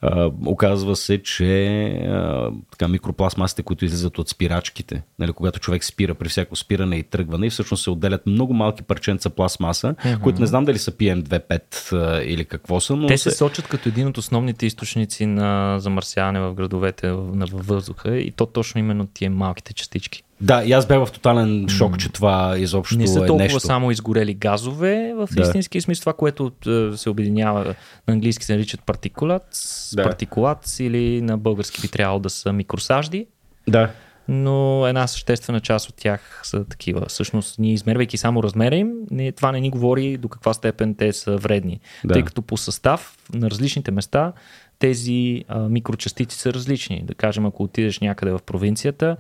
А, оказва се, че а, така, микропластмасите, които излизат от спирачките, нали, когато човек спира при всяко спиране и тръгване, и всъщност се отделят много малки парченца пластмаса, mm-hmm. които не знам дали са PM25 а, или какво са. Но Те се, сочат като един от основните източници на замърсяване в градовете на въздуха и то точно именно тия малките частички. Да, и аз бях в тотален шок, че това изобщо Не са е толкова нещо. само изгорели газове в да. истински смисъл, това, което е, се обединява на английски се наричат партикулат, да. партикулат или на български би трябвало да са микросажди. Да. Но една съществена част от тях са такива. Всъщност, ние измервайки само размера им, не, това не ни говори до каква степен те са вредни. Да. Тъй като по състав на различните места тези а, микрочастици са различни. Да кажем, ако отидеш някъде в провинцията,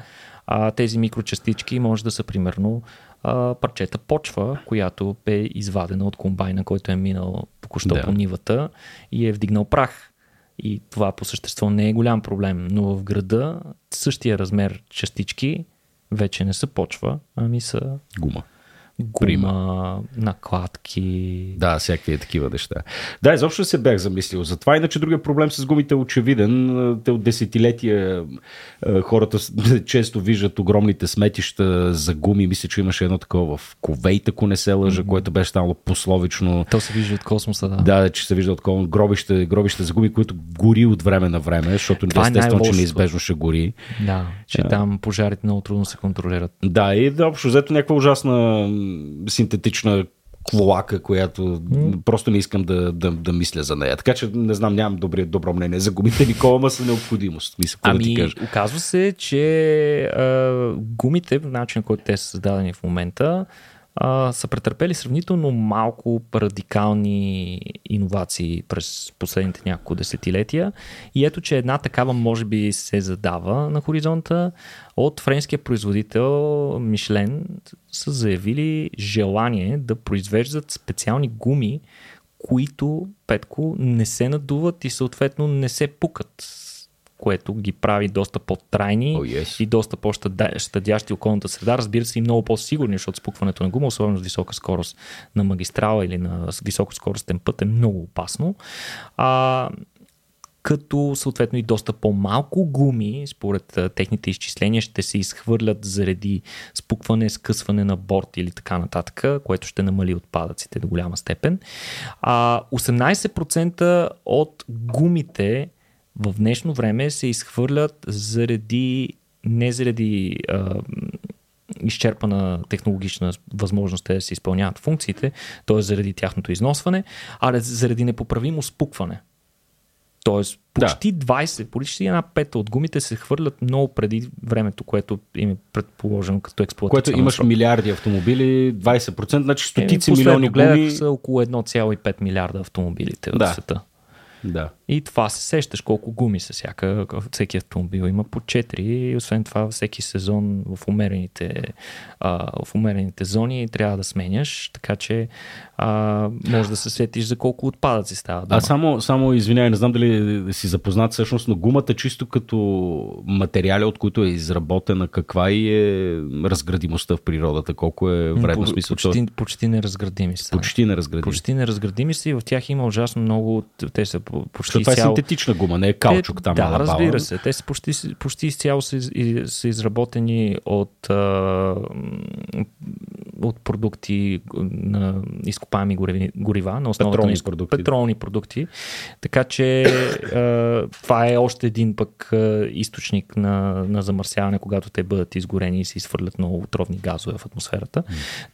а тези микрочастички може да са примерно а, парчета почва, която е извадена от комбайна, който е минал току-що да. по нивата и е вдигнал прах. И това по същество не е голям проблем, но в града същия размер частички вече не са почва, ами са гума гума, накладки. Да, всякакви такива неща. Да, изобщо се бях замислил за това. Иначе другия проблем с гумите е очевиден. Те от десетилетия хората често виждат огромните сметища за гуми. Мисля, че имаше едно такова в Ковейт, ако не се лъжа, mm-hmm. което беше станало пословично. То се вижда от космоса, да. Да, че се вижда от космоса. Гробище, гробище за гуми, които гори от време на време, защото това е естествено, че неизбежно ще гори. Да, че а... там пожарите много трудно се контролират. Да, и да, общо взето някаква ужасна синтетична клоака, която mm. просто не искам да, да, да мисля за нея. Така че не знам, нямам добри, добро мнение за гумите Никола, ма са необходимост. Мисля, ами, да ти кажа. оказва се, че а, гумите, в начин, който те са създадени в момента, са претърпели сравнително малко радикални иновации през последните няколко десетилетия. И ето, че една такава може би се задава на хоризонта. От френския производител Мишлен са заявили желание да произвеждат специални гуми, които, Петко, не се надуват и съответно не се пукат което ги прави доста по-трайни oh, yes. и доста по-щадящи околната среда. Разбира се и много по-сигурни, защото спукването на гума, особено с висока скорост на магистрала или на високоскоростен път е много опасно. А, като съответно и доста по-малко гуми, според техните изчисления, ще се изхвърлят заради спукване, скъсване на борт или така нататък, което ще намали отпадъците до голяма степен. А, 18% от гумите в днешно време се изхвърлят заради, не заради а, изчерпана технологична възможност да се изпълняват функциите, т.е. заради тяхното износване, а заради непоправимо спукване. Тоест, почти да. 20, почти една пета от гумите се хвърлят много преди времето, което им е предположено като експлуатация. Което имаш милиарди автомобили, 20%, значи стотици е, милиони гуми. са около 1,5 милиарда автомобилите да. в света. Да. И това се сещаш колко гуми са всяка. Всеки автомобил има по 4 и освен това всеки сезон в умерените, а, в умерените зони трябва да сменяш, така че а, може да се сетиш за колко отпадъци става. А само, само извинявай, не знам дали си запознат всъщност, но гумата чисто като материали, от които е изработена, каква и е разградимостта в природата, колко е вредно по, смисъл? Почти, почти неразградими са. Почти неразградими. Почти неразградими са и в тях има ужасно много, те са почти Защото това е изцяло... синтетична гума, не е каучук там. Да, разбира се. Те са почти, почти изцяло са, са изработени от, а, от продукти на изкопаеми горива на основата Петролни на продукти. петролни продукти. Така че а, това е още един пък а, източник на, на замърсяване, когато те бъдат изгорени и се изхвърлят много отровни газове в атмосферата.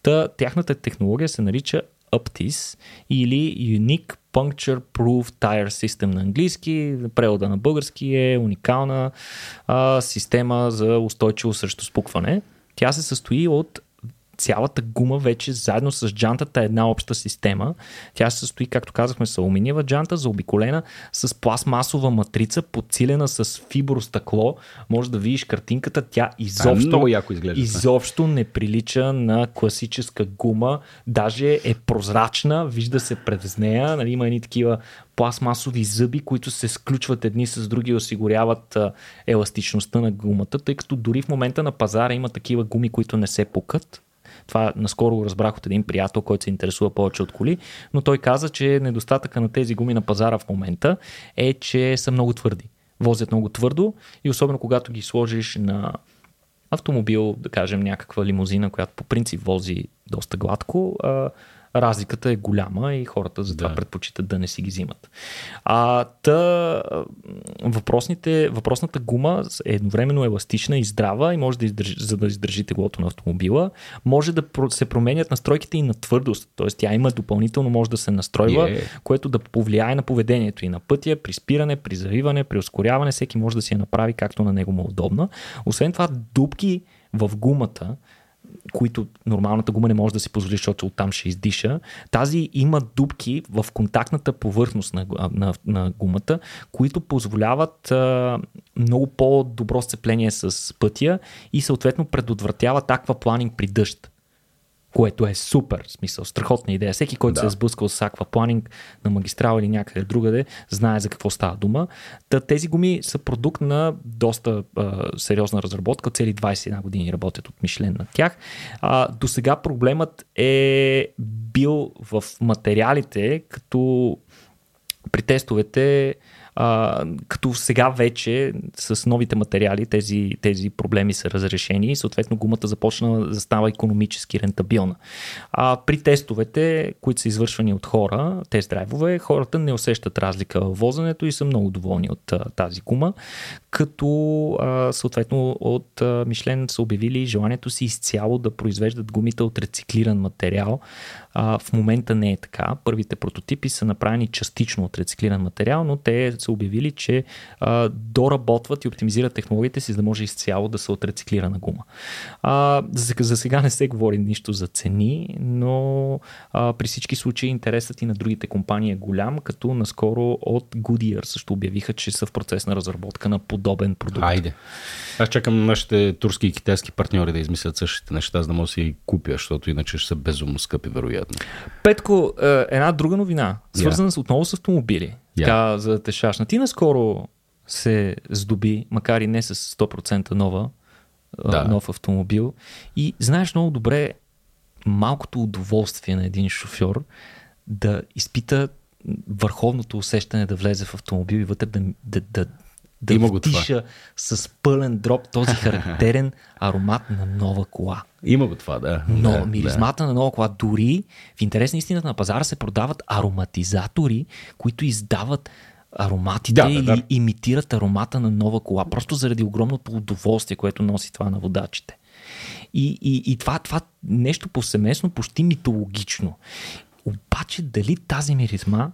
Та, тяхната технология се нарича UPTIS или Unique Puncture Proof Tire System на английски. Превода на български е уникална а, система за устойчиво срещу спукване. Тя се състои от цялата гума вече заедно с джантата е една обща система. Тя се състои, както казахме, с алуминиева джанта, заобиколена с пластмасова матрица, подсилена с фибростъкло. Може да видиш картинката, тя изобщо, много яко изглежда. изобщо не прилича на класическа гума. Даже е прозрачна, вижда се през нея. Нали, има едни такива пластмасови зъби, които се сключват едни с други и осигуряват а, еластичността на гумата, тъй като дори в момента на пазара има такива гуми, които не се пукат. Това наскоро го разбрах от един приятел, който се интересува повече от коли, но той каза, че недостатъка на тези гуми на пазара в момента е, че са много твърди. Возят много твърдо и особено когато ги сложиш на автомобил, да кажем някаква лимузина, която по принцип вози доста гладко, разликата е голяма и хората затова Да. предпочитат да не си ги взимат. А, та, въпросните, въпросната гума е едновременно еластична и здрава и може да издържи, за да издържи теглото на автомобила. Може да се променят настройките и на твърдост, т.е. тя има допълнително може да се настройва, Е. което да повлияе на поведението и на пътя, при спиране, при завиване, при ускоряване, всеки може да си я направи както на него му е удобно. Освен това, дупки в гумата, които нормалната гума не може да си позволи, защото оттам ще издиша. Тази има дупки в контактната повърхност на, на, на гумата, които позволяват а, много по-добро сцепление с пътя и съответно предотвратяват аквапланинг при дъжд което е супер, в смисъл, страхотна идея. Всеки, който Да. се е сблъскал с аквапланинг на магистрала или някъде другаде, знае за какво става дума. Та, тези гуми са продукт на доста а, сериозна разработка. Цели 21 години работят от Мишлен на тях. А, до сега проблемът е бил в материалите, като при тестовете, а, като сега вече с новите материали тези, тези проблеми са разрешени и съответно гумата започна да става економически рентабилна. А, при тестовете, които са извършвани от хора, тест драйвове, хората не усещат разлика в возенето и са много доволни от а, тази гума, като а, съответно от а, Мишлен са обявили желанието си изцяло да произвеждат гумите от рециклиран материал. А, в момента не е така. Първите прототипи са направени частично от рециклиран материал, но те са обявили, че а, доработват и оптимизират технологиите си, за да може изцяло да са от рециклирана гума. А, за, за сега не се говори нищо за цени, но а, при всички случаи интересът и на другите компании е голям, като наскоро от Goodyear също обявиха, че са в процес на разработка на подобен продукт. Айде. Аз чакам нашите турски и китайски партньори да измислят същите неща, за да мога да си ги купя, защото иначе ще са безумно скъпи, вероятно. Петко, е, една друга новина, свързана с, отново с автомобили. Я. Така, за да те шашна. Ти наскоро се здоби, макар и не с 100% нова, Да. да. нов автомобил. И знаеш много добре малкото удоволствие на един шофьор да изпита върховното усещане да влезе в автомобил и вътре да, да, да, да Има вдиша с пълен дроп този характерен аромат на нова кола. Има го това, да. Но да, миризмата на нова кола, дори в интерес на истината на пазара се продават ароматизатори, които издават ароматите Да, да, или да. имитират аромата на нова кола, просто заради огромното удоволствие, което носи това на водачите. И, и, и това, това нещо повсеместно, почти митологично. Обаче дали тази миризма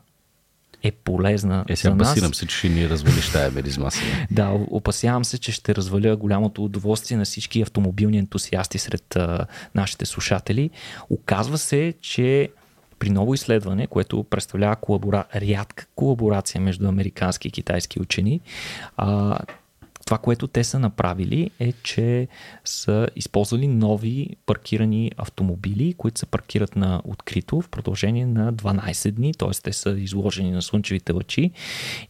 е полезна Е, сега за нас? басирам се, че ще ни развалиш тая сега. Да, опасявам се, че ще разваля голямото удоволствие на всички автомобилни ентусиасти сред а, нашите слушатели. Оказва се, че при ново изследване, което представлява колабора... рядка колаборация между американски и китайски учени, а, това, което те са направили е, че са използвали нови паркирани автомобили, които се паркират на открито в продължение на 12 дни, т.е. те са изложени на слънчевите лъчи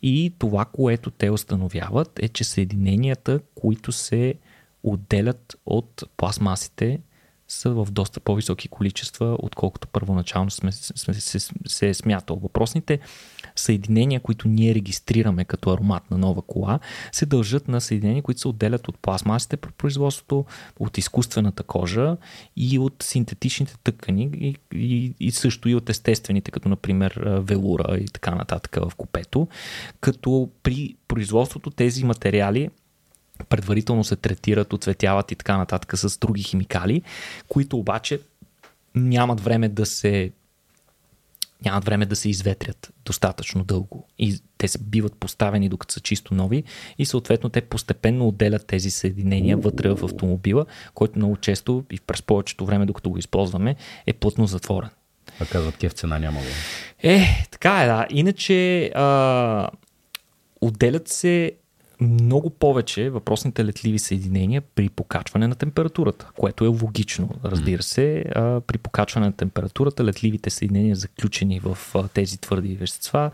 и това, което те установяват е, че съединенията, които се отделят от пластмасите са в доста по-високи количества, отколкото първоначално сме, сме, се, се е смятал. Въпросните съединения, които ние регистрираме като аромат на нова кола, се дължат на съединения, които се отделят от пластмасите при производството, от изкуствената кожа и от синтетичните тъкани и, и, и също и от естествените, като например велура и така нататък в купето. Като при производството тези материали предварително се третират, оцветяват и така нататък с други химикали, които обаче нямат време да се нямат време да се изветрят достатъчно дълго. И те се биват поставени докато са чисто нови и съответно те постепенно отделят тези съединения вътре в автомобила, който много често и през повечето време, докато го използваме, е плътно затворен. А казват, кев цена няма го. Е, така е, да. Иначе а, отделят се много повече въпросните летливи съединения при покачване на температурата, което е логично, разбира се. При покачване на температурата летливите съединения, заключени в тези твърди вещества,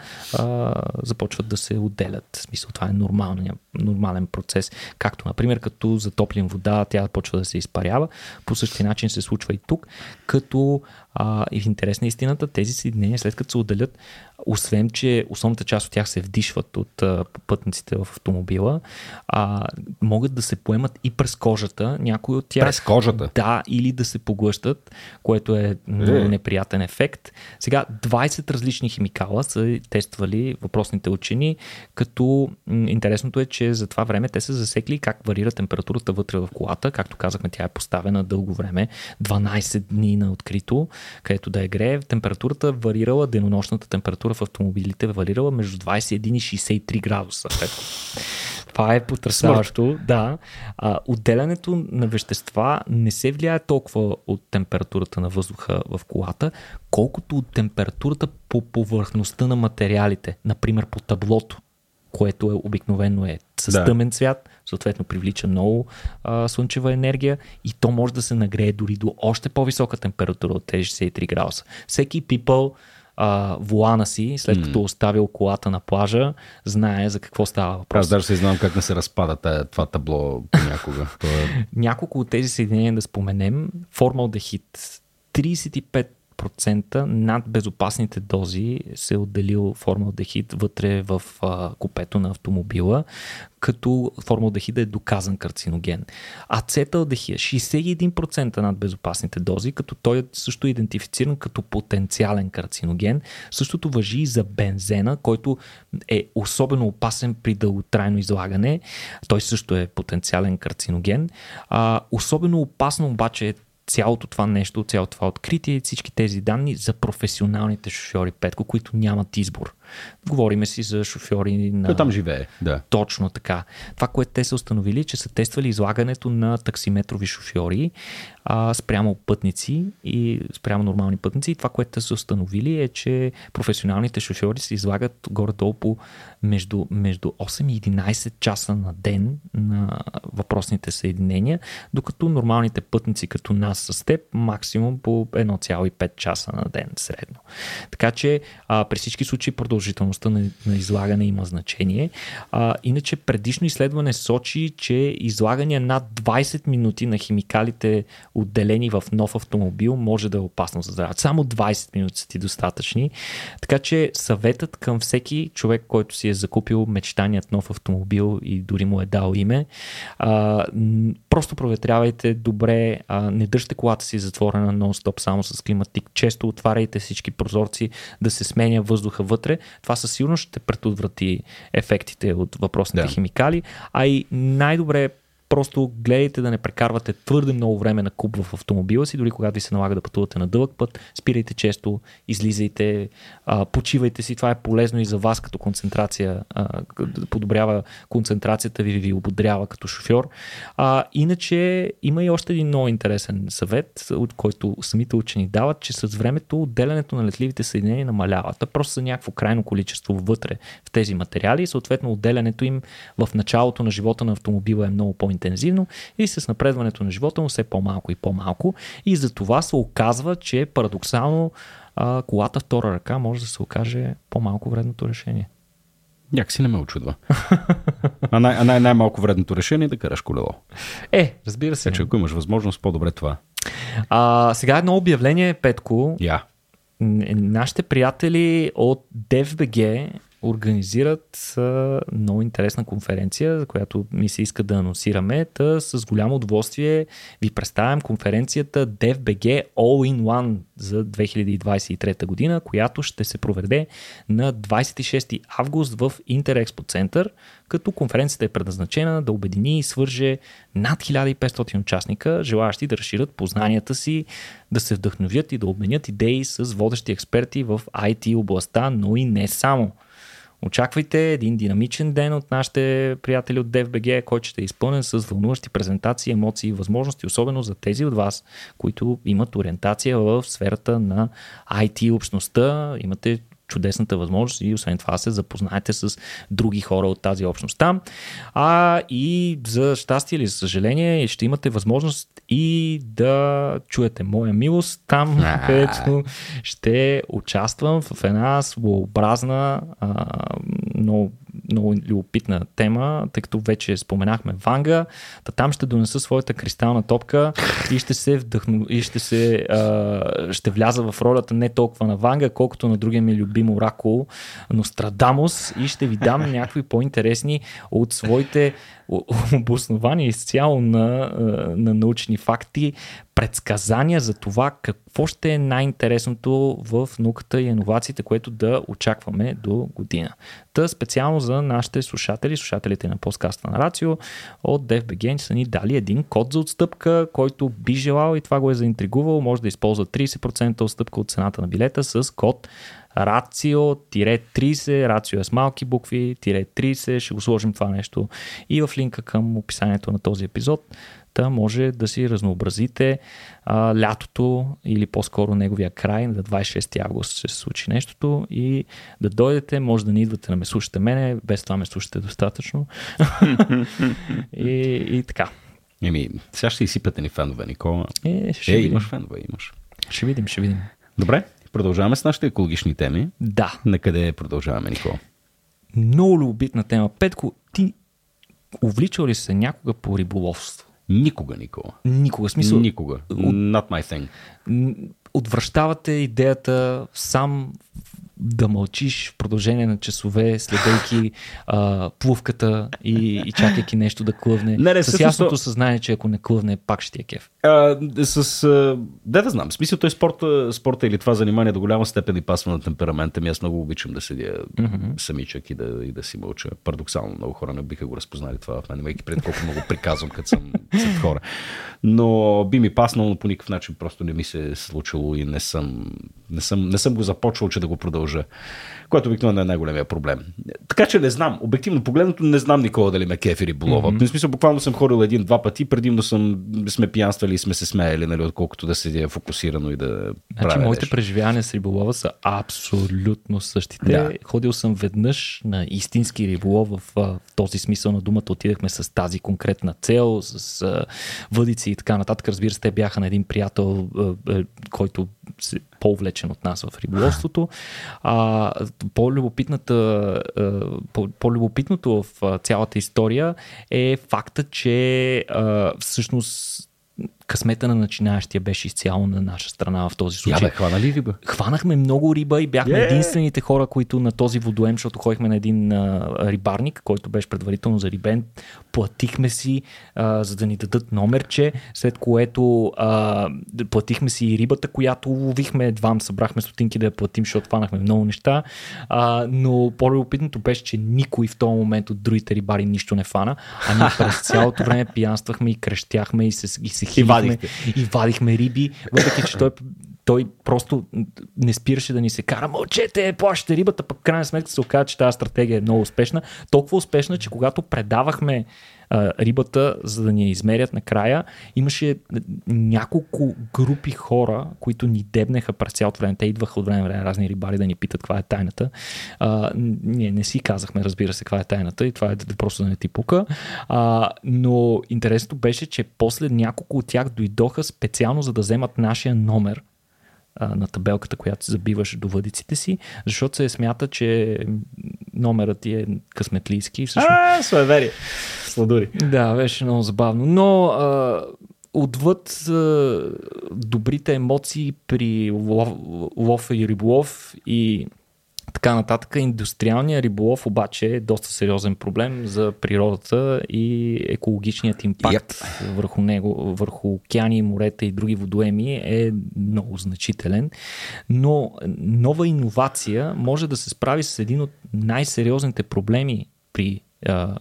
започват да се отделят. В смисъл, това е нормален, нормален процес. Както, например, като затоплим вода, тя почва да се изпарява. По същия начин се случва и тук, като а, и в интерес на истината, тези съединения, след като се отделят, освен, че основната част от тях се вдишват от а, пътниците в автомобила, а, могат да се поемат и през кожата. Някои от тях. През кожата? Да, или да се поглъщат, което е много е. неприятен ефект. Сега, 20 различни химикала са тествали въпросните учени, като интересното е, че за това време те са засекли как варира температурата вътре в колата. Както казахме, тя е поставена дълго време, 12 дни на открито където да е грее. Температурата варирала, денонощната температура в автомобилите варирала между 21 и 63 градуса. Това е потрясаващо. Да. А, отделянето на вещества не се влияе толкова от температурата на въздуха в колата, колкото от температурата по повърхността на материалите, например по таблото което е обикновено е с да. тъмен цвят, съответно привлича много а, слънчева енергия и то може да се нагрее дори до още по-висока температура от тези 63 градуса. Всеки пипъл а, вулана си, след като mm. оставил колата на плажа, знае за какво става въпрос. Аз даже се знам как не се разпада тая, това табло понякога. е... Няколко от тези съединения да споменем. Формалдехид 35 процента над безопасните дози се е отделил формалдехид вътре в а, купето на автомобила, като формалдехид е доказан карциноген. Ацеталдехид 61% над безопасните дози, като той е също идентифициран като потенциален карциноген. Същото въжи и за бензена, който е особено опасен при дълготрайно излагане. Той също е потенциален карциноген. А, особено опасно обаче е цялото това нещо, цялото това откритие всички тези данни за професионалните шофьори Петко, които нямат избор. Говориме си за шофьори на... Той там живее, да. Точно така. Това, което те са установили, че са тествали излагането на таксиметрови шофьори а, спрямо пътници и спрямо нормални пътници. И това, което те са установили е, че професионалните шофьори се излагат горе-долу по между, между 8 и 11 часа на ден на въпросните съединения, докато нормалните пътници като нас с теб максимум по 1,5 часа на ден средно. Така че а, при всички случаи продължителността на, на излагане има значение. А, иначе предишно изследване сочи, че излагане над 20 минути на химикалите отделени в нов автомобил може да е опасно за здравето. Само 20 минути са ти достатъчни. Така че съветът към всеки човек, който си е закупил мечтаният нов автомобил и дори му е дал име, а, просто проветрявайте добре, а, не държте колата си затворена нон-стоп само с климатик. Често отваряйте всички прозорци да се сменя въздуха вътре. Това със сигурност ще предотврати ефектите от въпросните да. химикали, а и най-добре Просто гледайте да не прекарвате твърде много време на куп в автомобила си, дори когато ви се налага да пътувате на дълъг път. Спирайте често, излизайте, почивайте си. Това е полезно и за вас като концентрация, подобрява концентрацията ви, ви ободрява като шофьор. А, иначе има и още един много интересен съвет, от който самите учени дават, че с времето отделянето на летливите съединения намалява. Те просто са някакво крайно количество вътре в тези материали и съответно отделянето им в началото на живота на автомобила е много по-интензивно и с напредването на живота му все по-малко и по-малко. И за това се оказва, че парадоксално а, колата втора ръка може да се окаже по-малко вредното решение. Някакси не ме очудва. а най- най- най-малко вредното решение е да караш колело. Е, разбира се. Така че ако имаш възможност, по-добре това. А, сега едно обявление, Петко. Я. Н- Нашите приятели от DFBG организират а, много интересна конференция, за която ми се иска да анонсираме. Та с голямо удоволствие ви представям конференцията DFBG All in One за 2023 година, която ще се проведе на 26 август в Интерекспо център, като конференцията е предназначена да обедини и свърже над 1500 участника, желаящи да разширят познанията си, да се вдъхновят и да обменят идеи с водещи експерти в IT областта, но и не само. Очаквайте един динамичен ден от нашите приятели от DFBG, който ще е изпълнен с вълнуващи презентации, емоции и възможности, особено за тези от вас, които имат ориентация в сферата на IT общността. Имате чудесната възможност и освен това се запознаете с други хора от тази общност там. А и за щастие или за съжаление ще имате възможност и да чуете моя милост там, където ще участвам в една своеобразна, а, много много любопитна тема, тъй като вече споменахме Ванга. Та там ще донеса своята кристална топка и ще се вдъхну, и ще се а, ще вляза в ролята не толкова на Ванга, колкото на другия ми любим оракул Нострадамус и ще ви дам някакви по-интересни от своите обосновани изцяло на, на научни факти, предсказания за това какво ще е най-интересното в науката и иновациите, което да очакваме до година. Та специално за нашите слушатели, слушателите на подкаста на Рацио от DFBG са ни дали един код за отстъпка, който би желал и това го е заинтригувал, може да използва 30% отстъпка от цената на билета с код Рацио-30, Рацио е с малки букви, 30, ще го сложим това нещо и в линка към описанието на този епизод. Та може да си разнообразите а, лятото или по-скоро неговия край, на 26 август ще се случи нещото и да дойдете, може да не идвате да ме слушате мене, без това ме слушате достатъчно. и, и така. Еми, сега ще изсипате ни фенове, Никола. Е, ще е видим. имаш фенове, имаш. Ще видим, ще видим. Добре, продължаваме с нашите екологични теми. Да, На къде продължаваме, Никола? много любопитна тема. Петко, ти увличал ли се някога по риболовство? Никога, Никола. Никога. Смисъл, Никога. Not my thing. отвръщавате идеята сам да мълчиш в продължение на часове, следейки а, плувката и, и чакайки нещо да клъвне. Не, не, с ясното то- съзнание, че ако не клъвне, пак ще ти е кеф. А, с, а, да да знам, смисъл той спорта, спорта или това занимание до голяма степен и пасва на темперамента ми. Аз много обичам да седя mm-hmm. самичък и да, и да си мълча. Парадоксално много хора не биха го разпознали това в мен, имайки пред колко много приказвам, като съм сред хора. Но би ми паснало, но по никакъв начин просто не ми се е случило и не съм, не съм, не съм го започвал, че да го продължа. large Което обикновено е най-големия проблем. Така че не знам. Обективно погледнато не знам никога дали ме кефи риболова. Mm-hmm. В смисъл буквално съм ходил един-два пъти, предимно съм, сме пиянствали и сме се смеяли, нали, отколкото да седя фокусирано и да Значи, правя моите нещо. преживявания с риболова са абсолютно същите. Да. Ходил съм веднъж на истински риболов в, в този смисъл на думата. Отидахме с тази конкретна цел, с а, въдици и така нататък. Разбира се, те бяха на един приятел, а, а, който се- по-увлечен от нас в риболовството. А, по-любопитната, по- по-любопитното в цялата история е факта, че всъщност късмета на начинаещия беше изцяло на наша страна в този случай. Я бе, хвана ли риба? Хванахме много риба и бяхме Yeah! единствените хора, които на този водоем, защото ходихме на един а, рибарник, който беше предварително зарибен, платихме си, а, за да ни дадат номерче, след което а, платихме си и рибата, която ловихме, едва събрахме стотинки да я платим, защото хванахме много неща, а, но по-любопитното беше, че никой в този момент от другите рибари нищо не фана, а ние през цялото време пиянствахме и крещяхме и се, и се хилихме вадихте. и вадихме риби, въпреки че той, той просто не спираше да ни се кара, мълчете, плащате рибата, пък в крайна сметка се оказа, че тази стратегия е много успешна. Толкова успешна, че когато предавахме а, рибата, за да ни я измерят накрая, имаше няколко групи хора, които ни дебнеха през цялото време. Те идваха от време време разни рибари да ни питат каква е тайната. А, ние не си казахме, разбира се, каква е тайната и това е просто да не ти пука. А, но интересното беше, че после няколко от тях дойдоха специално за да вземат нашия номер а, на табелката, която си забиваш до въдиците си, защото се смята, че номерът ти е късметлийски. Всъщност, А, суеверие. Сладури. да, беше много забавно. Но а, отвъд а, добрите емоции при лов, лов и риболов и така нататък, индустриалният риболов обаче е доста сериозен проблем за природата и екологичният импакт yep. върху него, върху океани, морета и други водоеми е много значителен. Но нова иновация може да се справи с един от най-сериозните проблеми при а,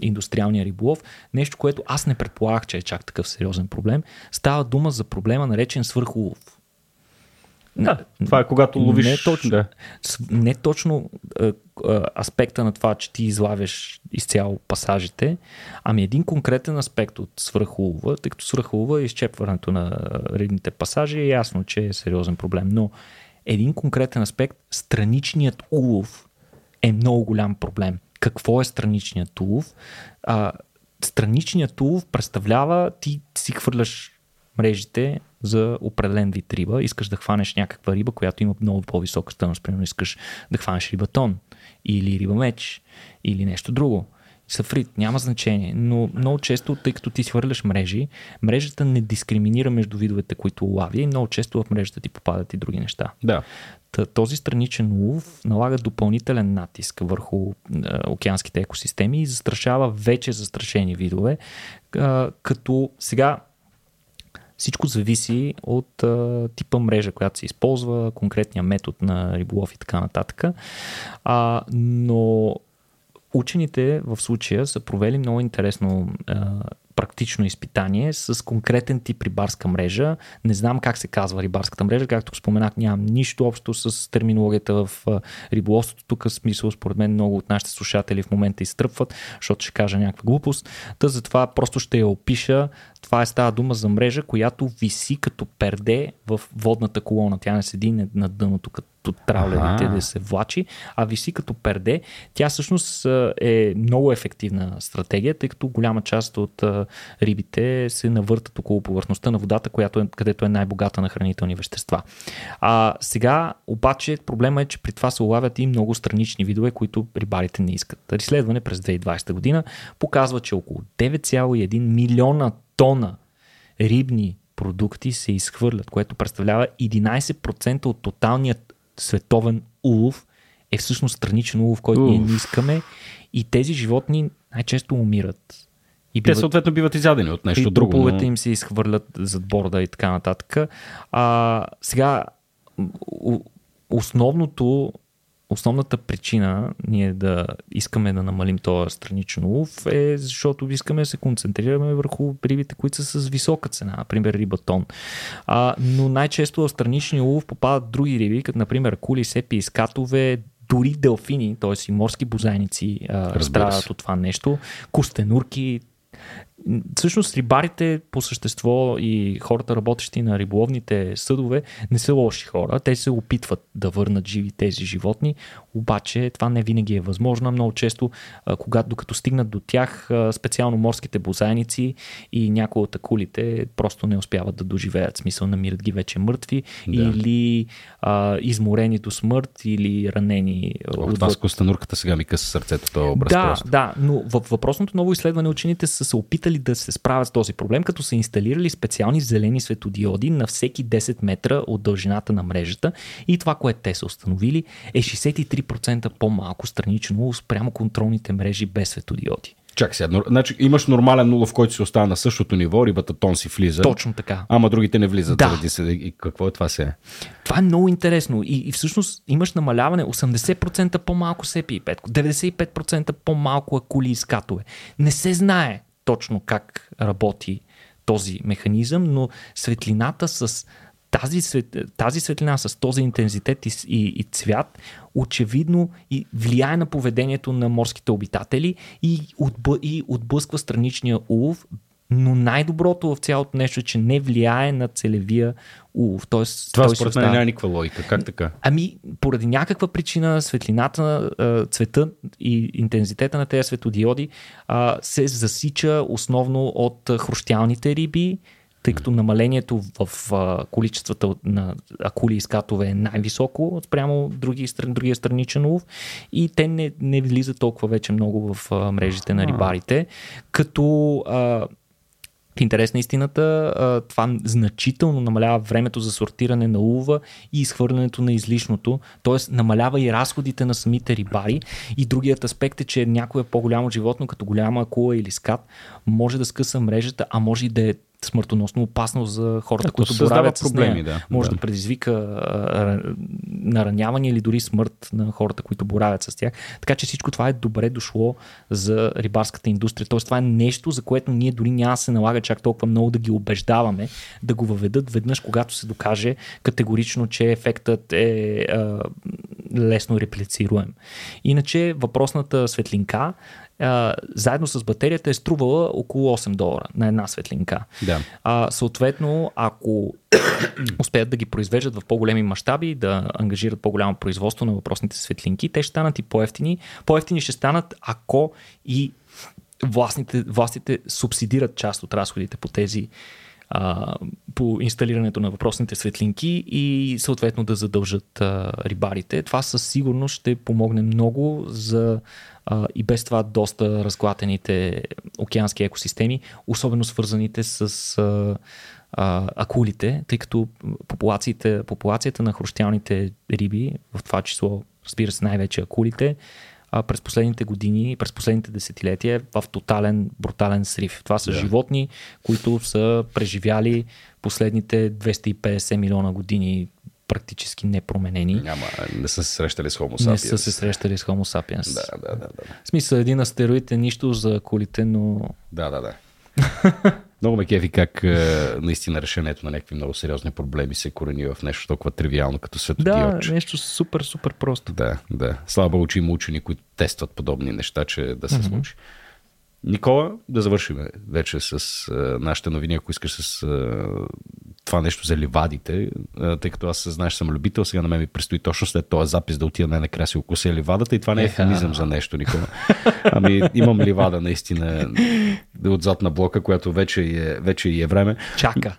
индустриалния риболов, нещо, което аз не предполагах, че е чак такъв сериозен проблем. Става дума за проблема наречен свърхулов. Да, това е когато ловиш. Не точно, Да. не точно а, а, аспекта на това, че ти излавяш изцяло пасажите, ами един конкретен аспект от свръхулова, тъй като свръхулова и изчепването на рибните пасажи е ясно, че е сериозен проблем, но един конкретен аспект, страничният улов е много голям проблем. Какво е страничният улов? А, страничният улов представлява, ти си хвърляш мрежите за определен вид риба. Искаш да хванеш някаква риба, която има много по-висока стойност. Примерно искаш да хванеш рибатон или риба меч или нещо друго. Сафрит, няма значение, но много често, тъй като ти свърляш мрежи, мрежата не дискриминира между видовете, които лавя и много често в мрежата ти попадат и други неща. Да. Този страничен улов налага допълнителен натиск върху е, океанските екосистеми и застрашава вече застрашени видове, е, като сега всичко зависи от а, типа мрежа, която се използва, конкретния метод на риболов и така нататък. А, но учените в случая са провели много интересно а, практично изпитание с конкретен тип рибарска мрежа. Не знам как се казва рибарската мрежа, както споменах, нямам нищо общо с терминологията в риболовството. Тук смисъл, според мен, много от нашите слушатели в момента изтръпват, защото ще кажа някаква глупост. Та затова просто ще я опиша. Това е става дума за мрежа, която виси като перде в водната колона. Тя не седи на дъното като траулерите Аха. да се влачи, а виси като перде. Тя всъщност е много ефективна стратегия, тъй като голяма част от рибите се навъртат около повърхността на водата, която е, където е най-богата на хранителни вещества. А сега обаче проблема е, че при това се улавят и много странични видове, които рибарите не искат. Изследване през 2020 година показва, че около 9,1 милиона тона рибни продукти се изхвърлят, което представлява 11% от тоталният световен улов е всъщност страничен улов, който ние Уф. не искаме и тези животни най-често умират. И Те съответно биват изядени от нещо друго. труповете Но... им се изхвърлят зад борда и така нататък. А, сега, основното, основната причина ние да искаме да намалим този страничен улов е защото искаме да се концентрираме върху рибите, които са с висока цена, например рибатон. А, но най-често в страничния улов попадат други риби, като например кули, сепи, скатове, дори делфини, т.е. и морски бозайници страдат от това нещо, костенурки, всъщност рибарите по същество и хората работещи на риболовните съдове не са лоши хора. Те се опитват да върнат живи тези животни, обаче това не винаги е възможно. Много често, когато докато стигнат до тях, специално морските бозайници и някои от акулите просто не успяват да доживеят. Смисъл, намират ги вече мъртви Да. или а, изморени до смърт или ранени. Ох, това с костенурката сега ми къса сърцето, това образ Да, просто. да, но в въпросното ново изследване учените са се опитали да се справят с този проблем, като са инсталирали специални зелени светодиоди на всеки 10 метра от дължината на мрежата и това, което те са установили е 63% по-малко странично спрямо контролните мрежи без светодиоди. Чакай сега, значи имаш нормален нула, в който си остава на същото ниво, рибата тон си влиза. Точно така. Ама другите не влизат. Да. Заради се. И какво е това сега? Това е много интересно. И, и всъщност имаш намаляване 80% по-малко сепи и петко, 95% по-малко акули и скатове. Не се знае точно как работи този механизъм, но светлината с тази, свет, тази светлина с този интензитет и, и, и цвят очевидно и влияе на поведението на морските обитатели и, отбъ, и отблъсква страничния улов, но най-доброто в цялото нещо е, че не влияе на целевия улов. Тоест, Това според мен остава- няма никаква логика. Как така? Ами, поради някаква причина светлината, цвета и интензитета на тези светодиоди се засича основно от хрущялните риби, тъй като намалението в а, количествата на акули и скатове е най-високо спрямо други, другия страничен улов и те не, не влизат толкова вече много в а, мрежите на рибарите, като а, в интерес на истината, това значително намалява времето за сортиране на улова и изхвърлянето на излишното, т.е. намалява и разходите на самите рибари. И другият аспект е, че някое по-голямо животно, като голяма акула или скат, може да скъса мрежата, а може и да е смъртоносно опасно за хората, Ето, които боравят с проблеми, нея. да. Може Да. да, предизвика а, ра- нараняване или дори смърт на хората, които боравят с тях. Така че всичко това е добре дошло за рибарската индустрия. Тоест това е нещо, за което ние дори няма се налага чак толкова много да ги убеждаваме да го въведат веднъж, когато се докаже категорично, че ефектът е а, лесно реплицируем. Иначе въпросната светлинка а, заедно с батерията е струвала около 8 долара на една светлинка. Да. А, съответно, ако успеят да ги произвеждат в по-големи мащаби, да ангажират по-голямо производство на въпросните светлинки, те ще станат и по-ефтини. По-ефтини ще станат, ако и властните, властите субсидират част от разходите по тези а, по инсталирането на въпросните светлинки и съответно да задължат а, рибарите. Това със сигурност ще помогне много за а, и без това доста разклатените океански екосистеми, особено свързаните с а, а, акулите, тъй като популациите, популацията на хрущялните риби, в това число, разбира се, най-вече акулите, а, през последните години, през последните десетилетия е в тотален, брутален срив. Това са Да. животни, които са преживяли последните 250 милиона години практически непроменени. Няма, не са се срещали с Homo Не sapiens. са се срещали с Homo sapiens. Да, да, да, да. В смисъл, един астероид е нищо за колите, но Да, да, да. Много ме кефи как е, наистина решението на някакви много сериозни проблеми се корени в нещо толкова тривиално като да, светодиодче. нещо супер, супер просто. Да, да. Слава Богу, че има учени, които тестват подобни неща, че да се случи. Никола, да завършим вече с а, нашите новини, ако искаш с а, това нещо за ливадите, а, тъй като аз, знаеш, съм любител, сега на мен ми предстои точно след този запис да отида най-накрая си окуся ливадата и това не е ефемизъм за нещо, Никола. Ами имам ливада наистина отзад на блока, която вече е, вече е време. Чака.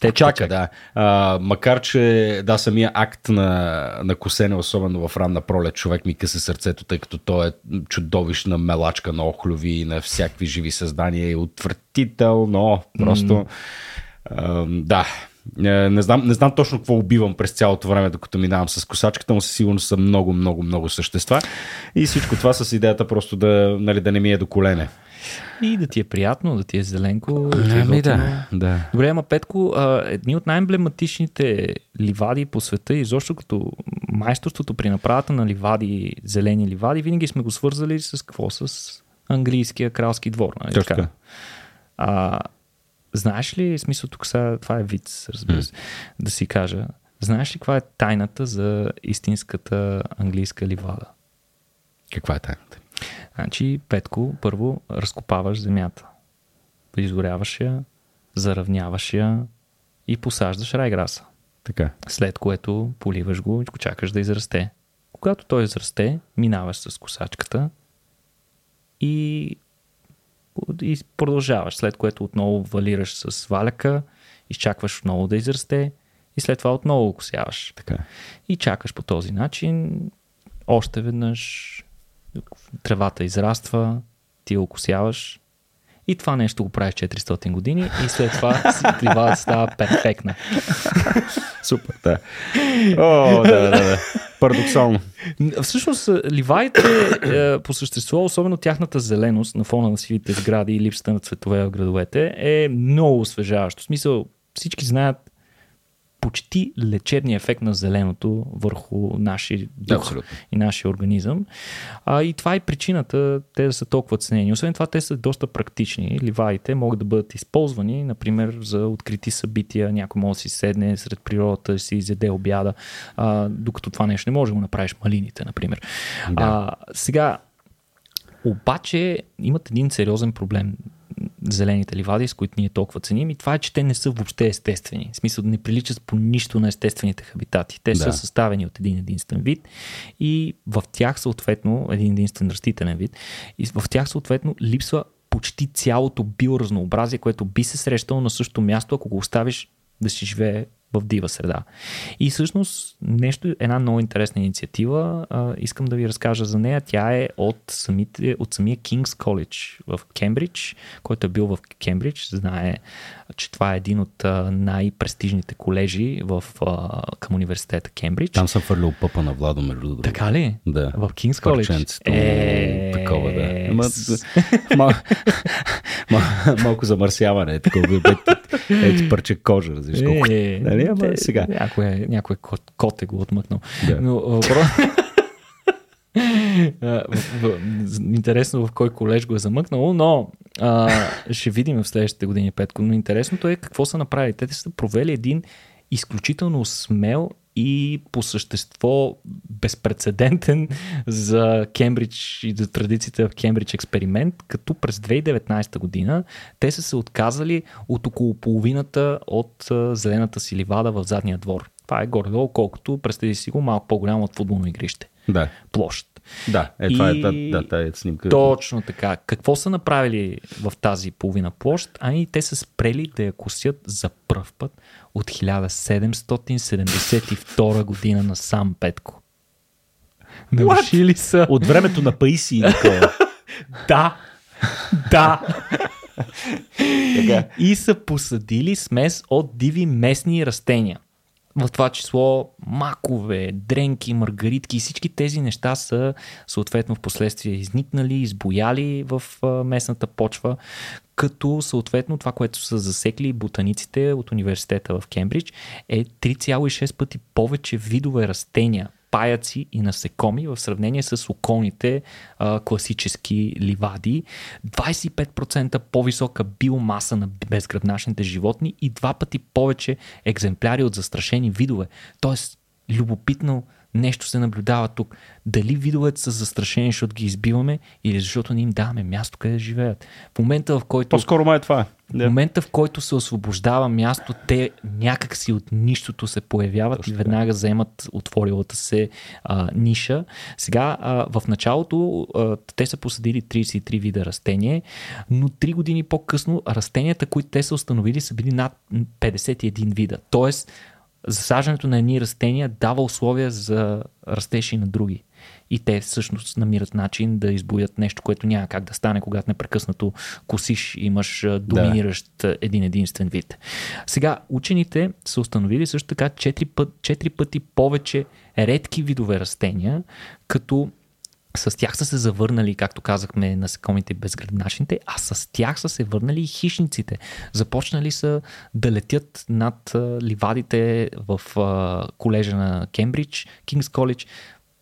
Те Чака, да. А, макар, че да, самия акт на, на косене, особено в ранна пролет, човек ми къса сърцето, тъй като той е чудовищна мелачка на охлюви и на всякакви живи създания и отвратително. Просто, а, да. Е, Не знам, не знам точно какво убивам през цялото време, докато минавам с косачката, но със сигурност са много, много, много същества. И всичко това с идеята просто да, нали, да не ми е до колене. И да ти е приятно, да ти е зеленко. Да ти е Ами да, да. Добре, ама Петко, а, едни от най-емблематичните ливади по света и изобщо като майсторството при направата на ливади, зелени ливади, винаги сме го свързали с какво? С английския кралски двор. Нали? Точно така? А, знаеш ли, смисъл тук сега, това е вид, разбира се, да си кажа, знаеш ли каква е тайната за истинската английска ливада? Каква е тайната? Значи, Петко, първо разкопаваш земята. Изгоряваш я, заравняваш я и посаждаш райграса. Така. След което поливаш го и го чакаш да израсте. Когато той израсте, минаваш с косачката и, и продължаваш. След което отново валираш с валяка, изчакваш отново да израсте и след това отново го косяваш. Така. И чакаш по този начин. Още веднъж тревата израства, ти я окосяваш И това нещо го правиш 400 години и след това ливадата става перфектна. Супер, да. О, да, да, да. Парадоксално. Всъщност, ливаите е, по същество, особено тяхната зеленост на фона на сивите сгради и липсата на цветове в градовете е много освежаващо. В смисъл, всички знаят почти лечебния ефект на зеленото върху нашия дух Абсолютно. и нашия организъм. А, и това е причината те да са толкова ценени. Освен това, те са доста практични. Ливаите могат да бъдат използвани, например, за открити събития. Някой може да си седне сред природата, да си изяде обяда, а, докато това нещо не може да го направиш малините, например. Да. А, сега, обаче имат един сериозен проблем зелените ливади, с които ние толкова ценим и това е, че те не са въобще естествени. В смисъл не приличат по нищо на естествените хабитати. Те да. са съставени от един единствен вид и в тях съответно, един единствен растителен вид, и в тях съответно липсва почти цялото биоразнообразие, което би се срещало на същото място, ако го оставиш да си живее в дива среда. И всъщност нещо, една много интересна инициатива, а, искам да ви разкажа за нея. Тя е от, самите, от самия King's College в Кембридж, който е бил в Кембридж. Знае, че това е един от най-престижните колежи в, към университета Кембридж. Там съм фърлил пъпа на Владо, между другото. Така ли? Да. В King's College? Парченцето, такова, да. Ама, мал, мал, малко замърсяване, е такова. Ето парче кожа, разбираш колко. Е, Нали, сега. Някой, някой кот, кот е го отмъкнал. Да. Но, въпрос... А, в, в, интересно в кой колеж го е замъкнало, но а, ще видим в следващите години, Петко. Но интересното е какво са направили. Те са провели един изключително смел и по същество безпредседентен за Кембридж и за традициите в Кембридж експеримент, като през 2019 година те са се отказали от около половината от зелената си ливада в задния двор. Това е горе-долу, колкото, представи си го, малко по-голямо от футболно игрище. Да, Площ. Да, е, това И- е, да, да, тая снимка. Точно така. Какво са направили в тази половина площ? Ами те са спрели да я косят за пръв път от 1772 година на сам Петко. Нарушили са. От времето на Паиси и такова. Да. Да. И са посадили смес от диви местни растения. В това число макове, дренки, маргаритки и всички тези неща са съответно в последствие изникнали, избояли в местната почва, като съответно това, което са засекли ботаниците от университета в Кембридж е 3,6 пъти повече видове растения, паяци и насекоми в сравнение с околните а, класически ливади, 25% по-висока биомаса на безгръбначните животни и два пъти повече екземпляри от застрашени видове. Тоест, любопитно нещо се наблюдава тук. Дали видовете са застрашени, защото ги избиваме или защото не им даваме място къде живеят. В момента, в който По-скоро май е това. в момента, в който се освобождава място, те някакси от нищото се появяват Точно и веднага заемат отворилата се а, ниша. Сега, а, в началото а, те са посадили 33 вида растения, но 3 години по-късно растенията, които те са установили, са били над 51 вида. Тоест, засаждането на едни растения дава условия за растеж и на други. И те всъщност намират начин да избоят нещо, което няма как да стане, когато непрекъснато косиш и имаш доминиращ а, един единствен вид. Сега, учените са установили също така 4, път, 4 пъти повече редки видове растения, като с тях са се завърнали, както казахме, насекомите и безгръбначните, а с тях са се върнали и хищниците. Започнали са да летят над ливадите в колежа на Кембридж, Кингс Коледж,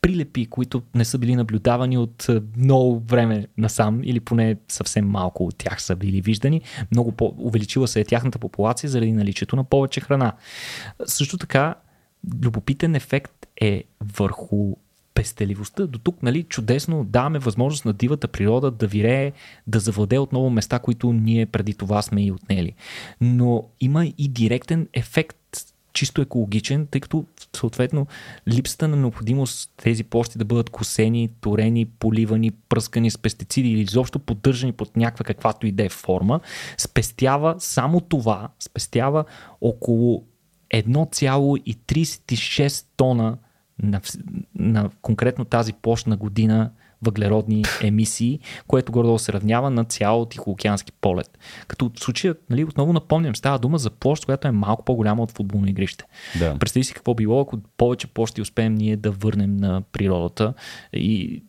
прилепи, които не са били наблюдавани от много време насам, или поне съвсем малко от тях са били виждани. Много по- увеличила се е тяхната популация заради наличието на повече храна. Също така, любопитен ефект е върху пестеливостта. До тук, нали, чудесно даваме възможност на дивата природа да вирее, да завладее отново места, които ние преди това сме и отнели. Но има и директен ефект чисто екологичен, тъй като съответно липсата на необходимост тези площи да бъдат косени, турени, поливани, пръскани с пестициди или изобщо поддържани под някаква каквато и да е форма, спестява само това, спестява около 1,36 тона на, на конкретно тази площ на година въглеродни емисии, което горе се равнява на цял Тихоокеански полет. Като в случая, нали, отново напомням, става дума за площ, която е малко по-голяма от футболно игрище. Да. Представи си какво било, ако повече площи успеем ние да върнем на природата и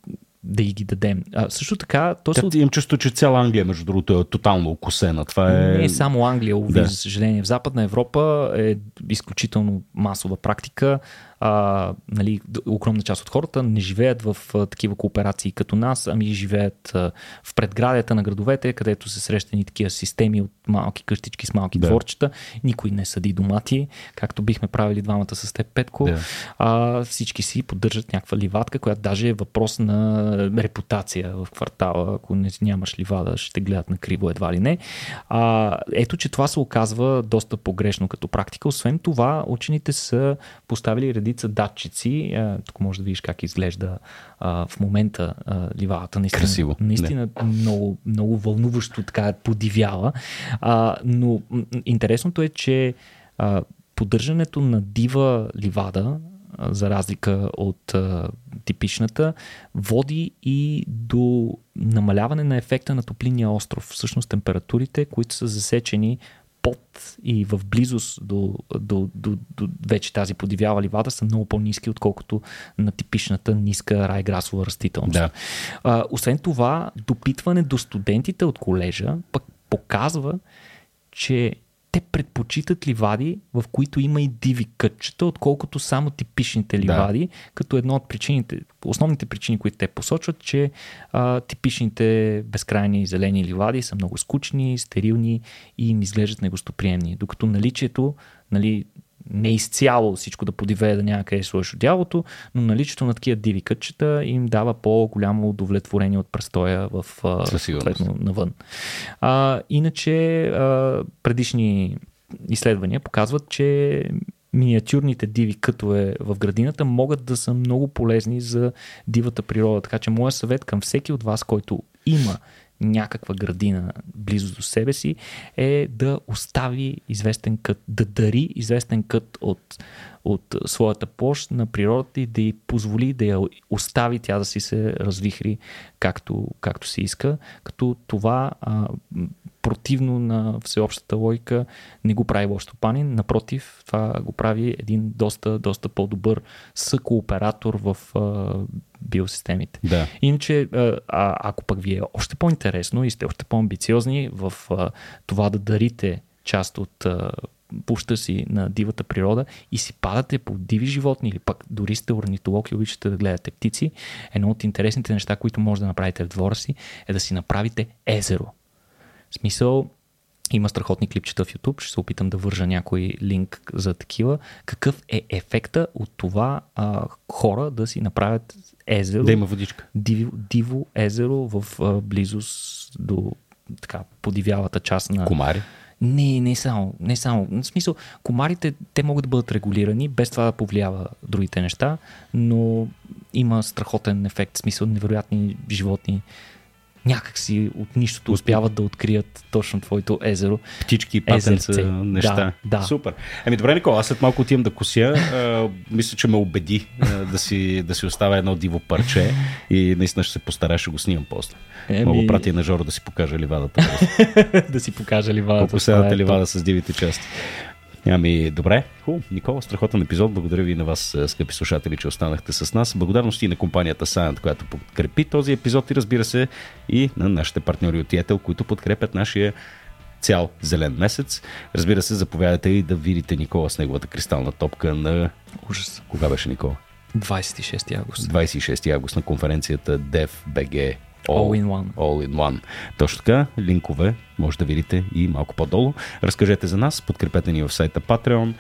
да ги дадем. А, също така, то се... Имам чувство, че цяла Англия, между другото, е тотално окосена. Това е... Не е само Англия, уви, да. за съжаление. В Западна Европа е изключително масова практика а, нали, огромна част от хората не живеят в а, такива кооперации като нас, ами живеят а, в предградията на градовете, където се срещани такива системи от малки къщички с малки да. дворчета. Никой не съди домати, както бихме правили двамата с теб, Петко. Да. А, всички си поддържат някаква ливадка, която даже е въпрос на репутация в квартала. Ако не, нямаш ливада, ще те гледат на криво едва ли не. А, ето, че това се оказва доста погрешно като практика. Освен това, учените са поставили редица датчици. Тук може да видиш как изглежда а, в момента а, ливадата. Наистина, Красиво. Наистина много, много вълнуващо така подивява. А, но интересното е, че а, поддържането на дива ливада за разлика от а, типичната, води и до намаляване на ефекта на топлинния остров. Всъщност температурите, които са засечени под и в близост до, до, до, до вече тази подивява ливада са много по-низки, отколкото на типичната ниска райграсова растителност. Да. А, освен това, допитване до студентите от колежа пък показва, че те предпочитат ливади, в които има и диви кътчета, отколкото само типичните ливади, да. като едно от причините, основните причини, които те посочват, че а, типичните безкрайни зелени ливади са много скучни, стерилни и им изглеждат негостоприемни. Докато наличието нали, не изцяло всичко да подивее да няма къде сложиш дялото, но наличието на такива диви кътчета им дава по-голямо удовлетворение от престоя в съответно навън. А, иначе а, предишни изследвания показват, че миниатюрните диви кътове в градината могат да са много полезни за дивата природа. Така че моят съвет към всеки от вас, който има някаква градина близо до себе си, е да остави известен кът, да дари известен кът от, от своята площ на природата и да й позволи да я остави тя да си се развихри както, както се иска, като това а, противно на всеобщата логика не го прави лош стопанин, напротив, това го прави един доста, доста по-добър съкооператор в а, биосистемите. Да. Иначе, а, ако пък ви е още по-интересно и сте още по-амбициозни в а, това да дарите част от а, пуща си на дивата природа и си падате по диви животни или пък дори сте орнитолог и обичате да гледате птици, едно от интересните неща, които може да направите в двора си е да си направите езеро. В смисъл, има страхотни клипчета в YouTube, ще се опитам да вържа някой линк за такива. Какъв е ефекта от това а, хора да си направят езеро? Да има водичка. Диво, диво езеро в а, близост до така подивялата част на... Комари? Не, не само. Не само. В смисъл, комарите, те могат да бъдат регулирани, без това да повлиява другите неща, но има страхотен ефект, в смисъл невероятни животни някак си от нищото успяват да открият точно твоето езеро. Птички, патенца, неща. Да, да. Супер. Еми добре, Никола, аз след малко отивам да кося. А, мисля, че ме убеди а, да, си, да си оставя едно диво парче и наистина ще се постарая, ще го снимам после. Еми... Мога прати на Жоро да си покажа ливадата. да си покажа ливадата. Покоседата е ливада с дивите части. Ами, добре. Хубаво. Никола, страхотен епизод. Благодаря ви на вас, е, скъпи слушатели, че останахте с нас. Благодарности и на компанията Science, която подкрепи този епизод и разбира се и на нашите партньори от Yettel, които подкрепят нашия цял зелен месец. Разбира се, заповядайте и да видите Никола с неговата кристална топка на... Ужас. Кога беше Никола? 26 август. 26 август на конференцията DevBG All, all in one. All in one. Точно така, линкове може да видите и малко по-долу. Разкажете за нас, подкрепете ни в сайта Patreon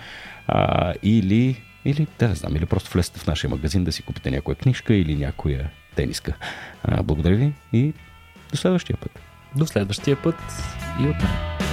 а, или, или, да не знам, или просто влезте в нашия магазин да си купите някоя книжка или някоя тениска. А, благодаря ви и до следващия път. До следващия път и от мен.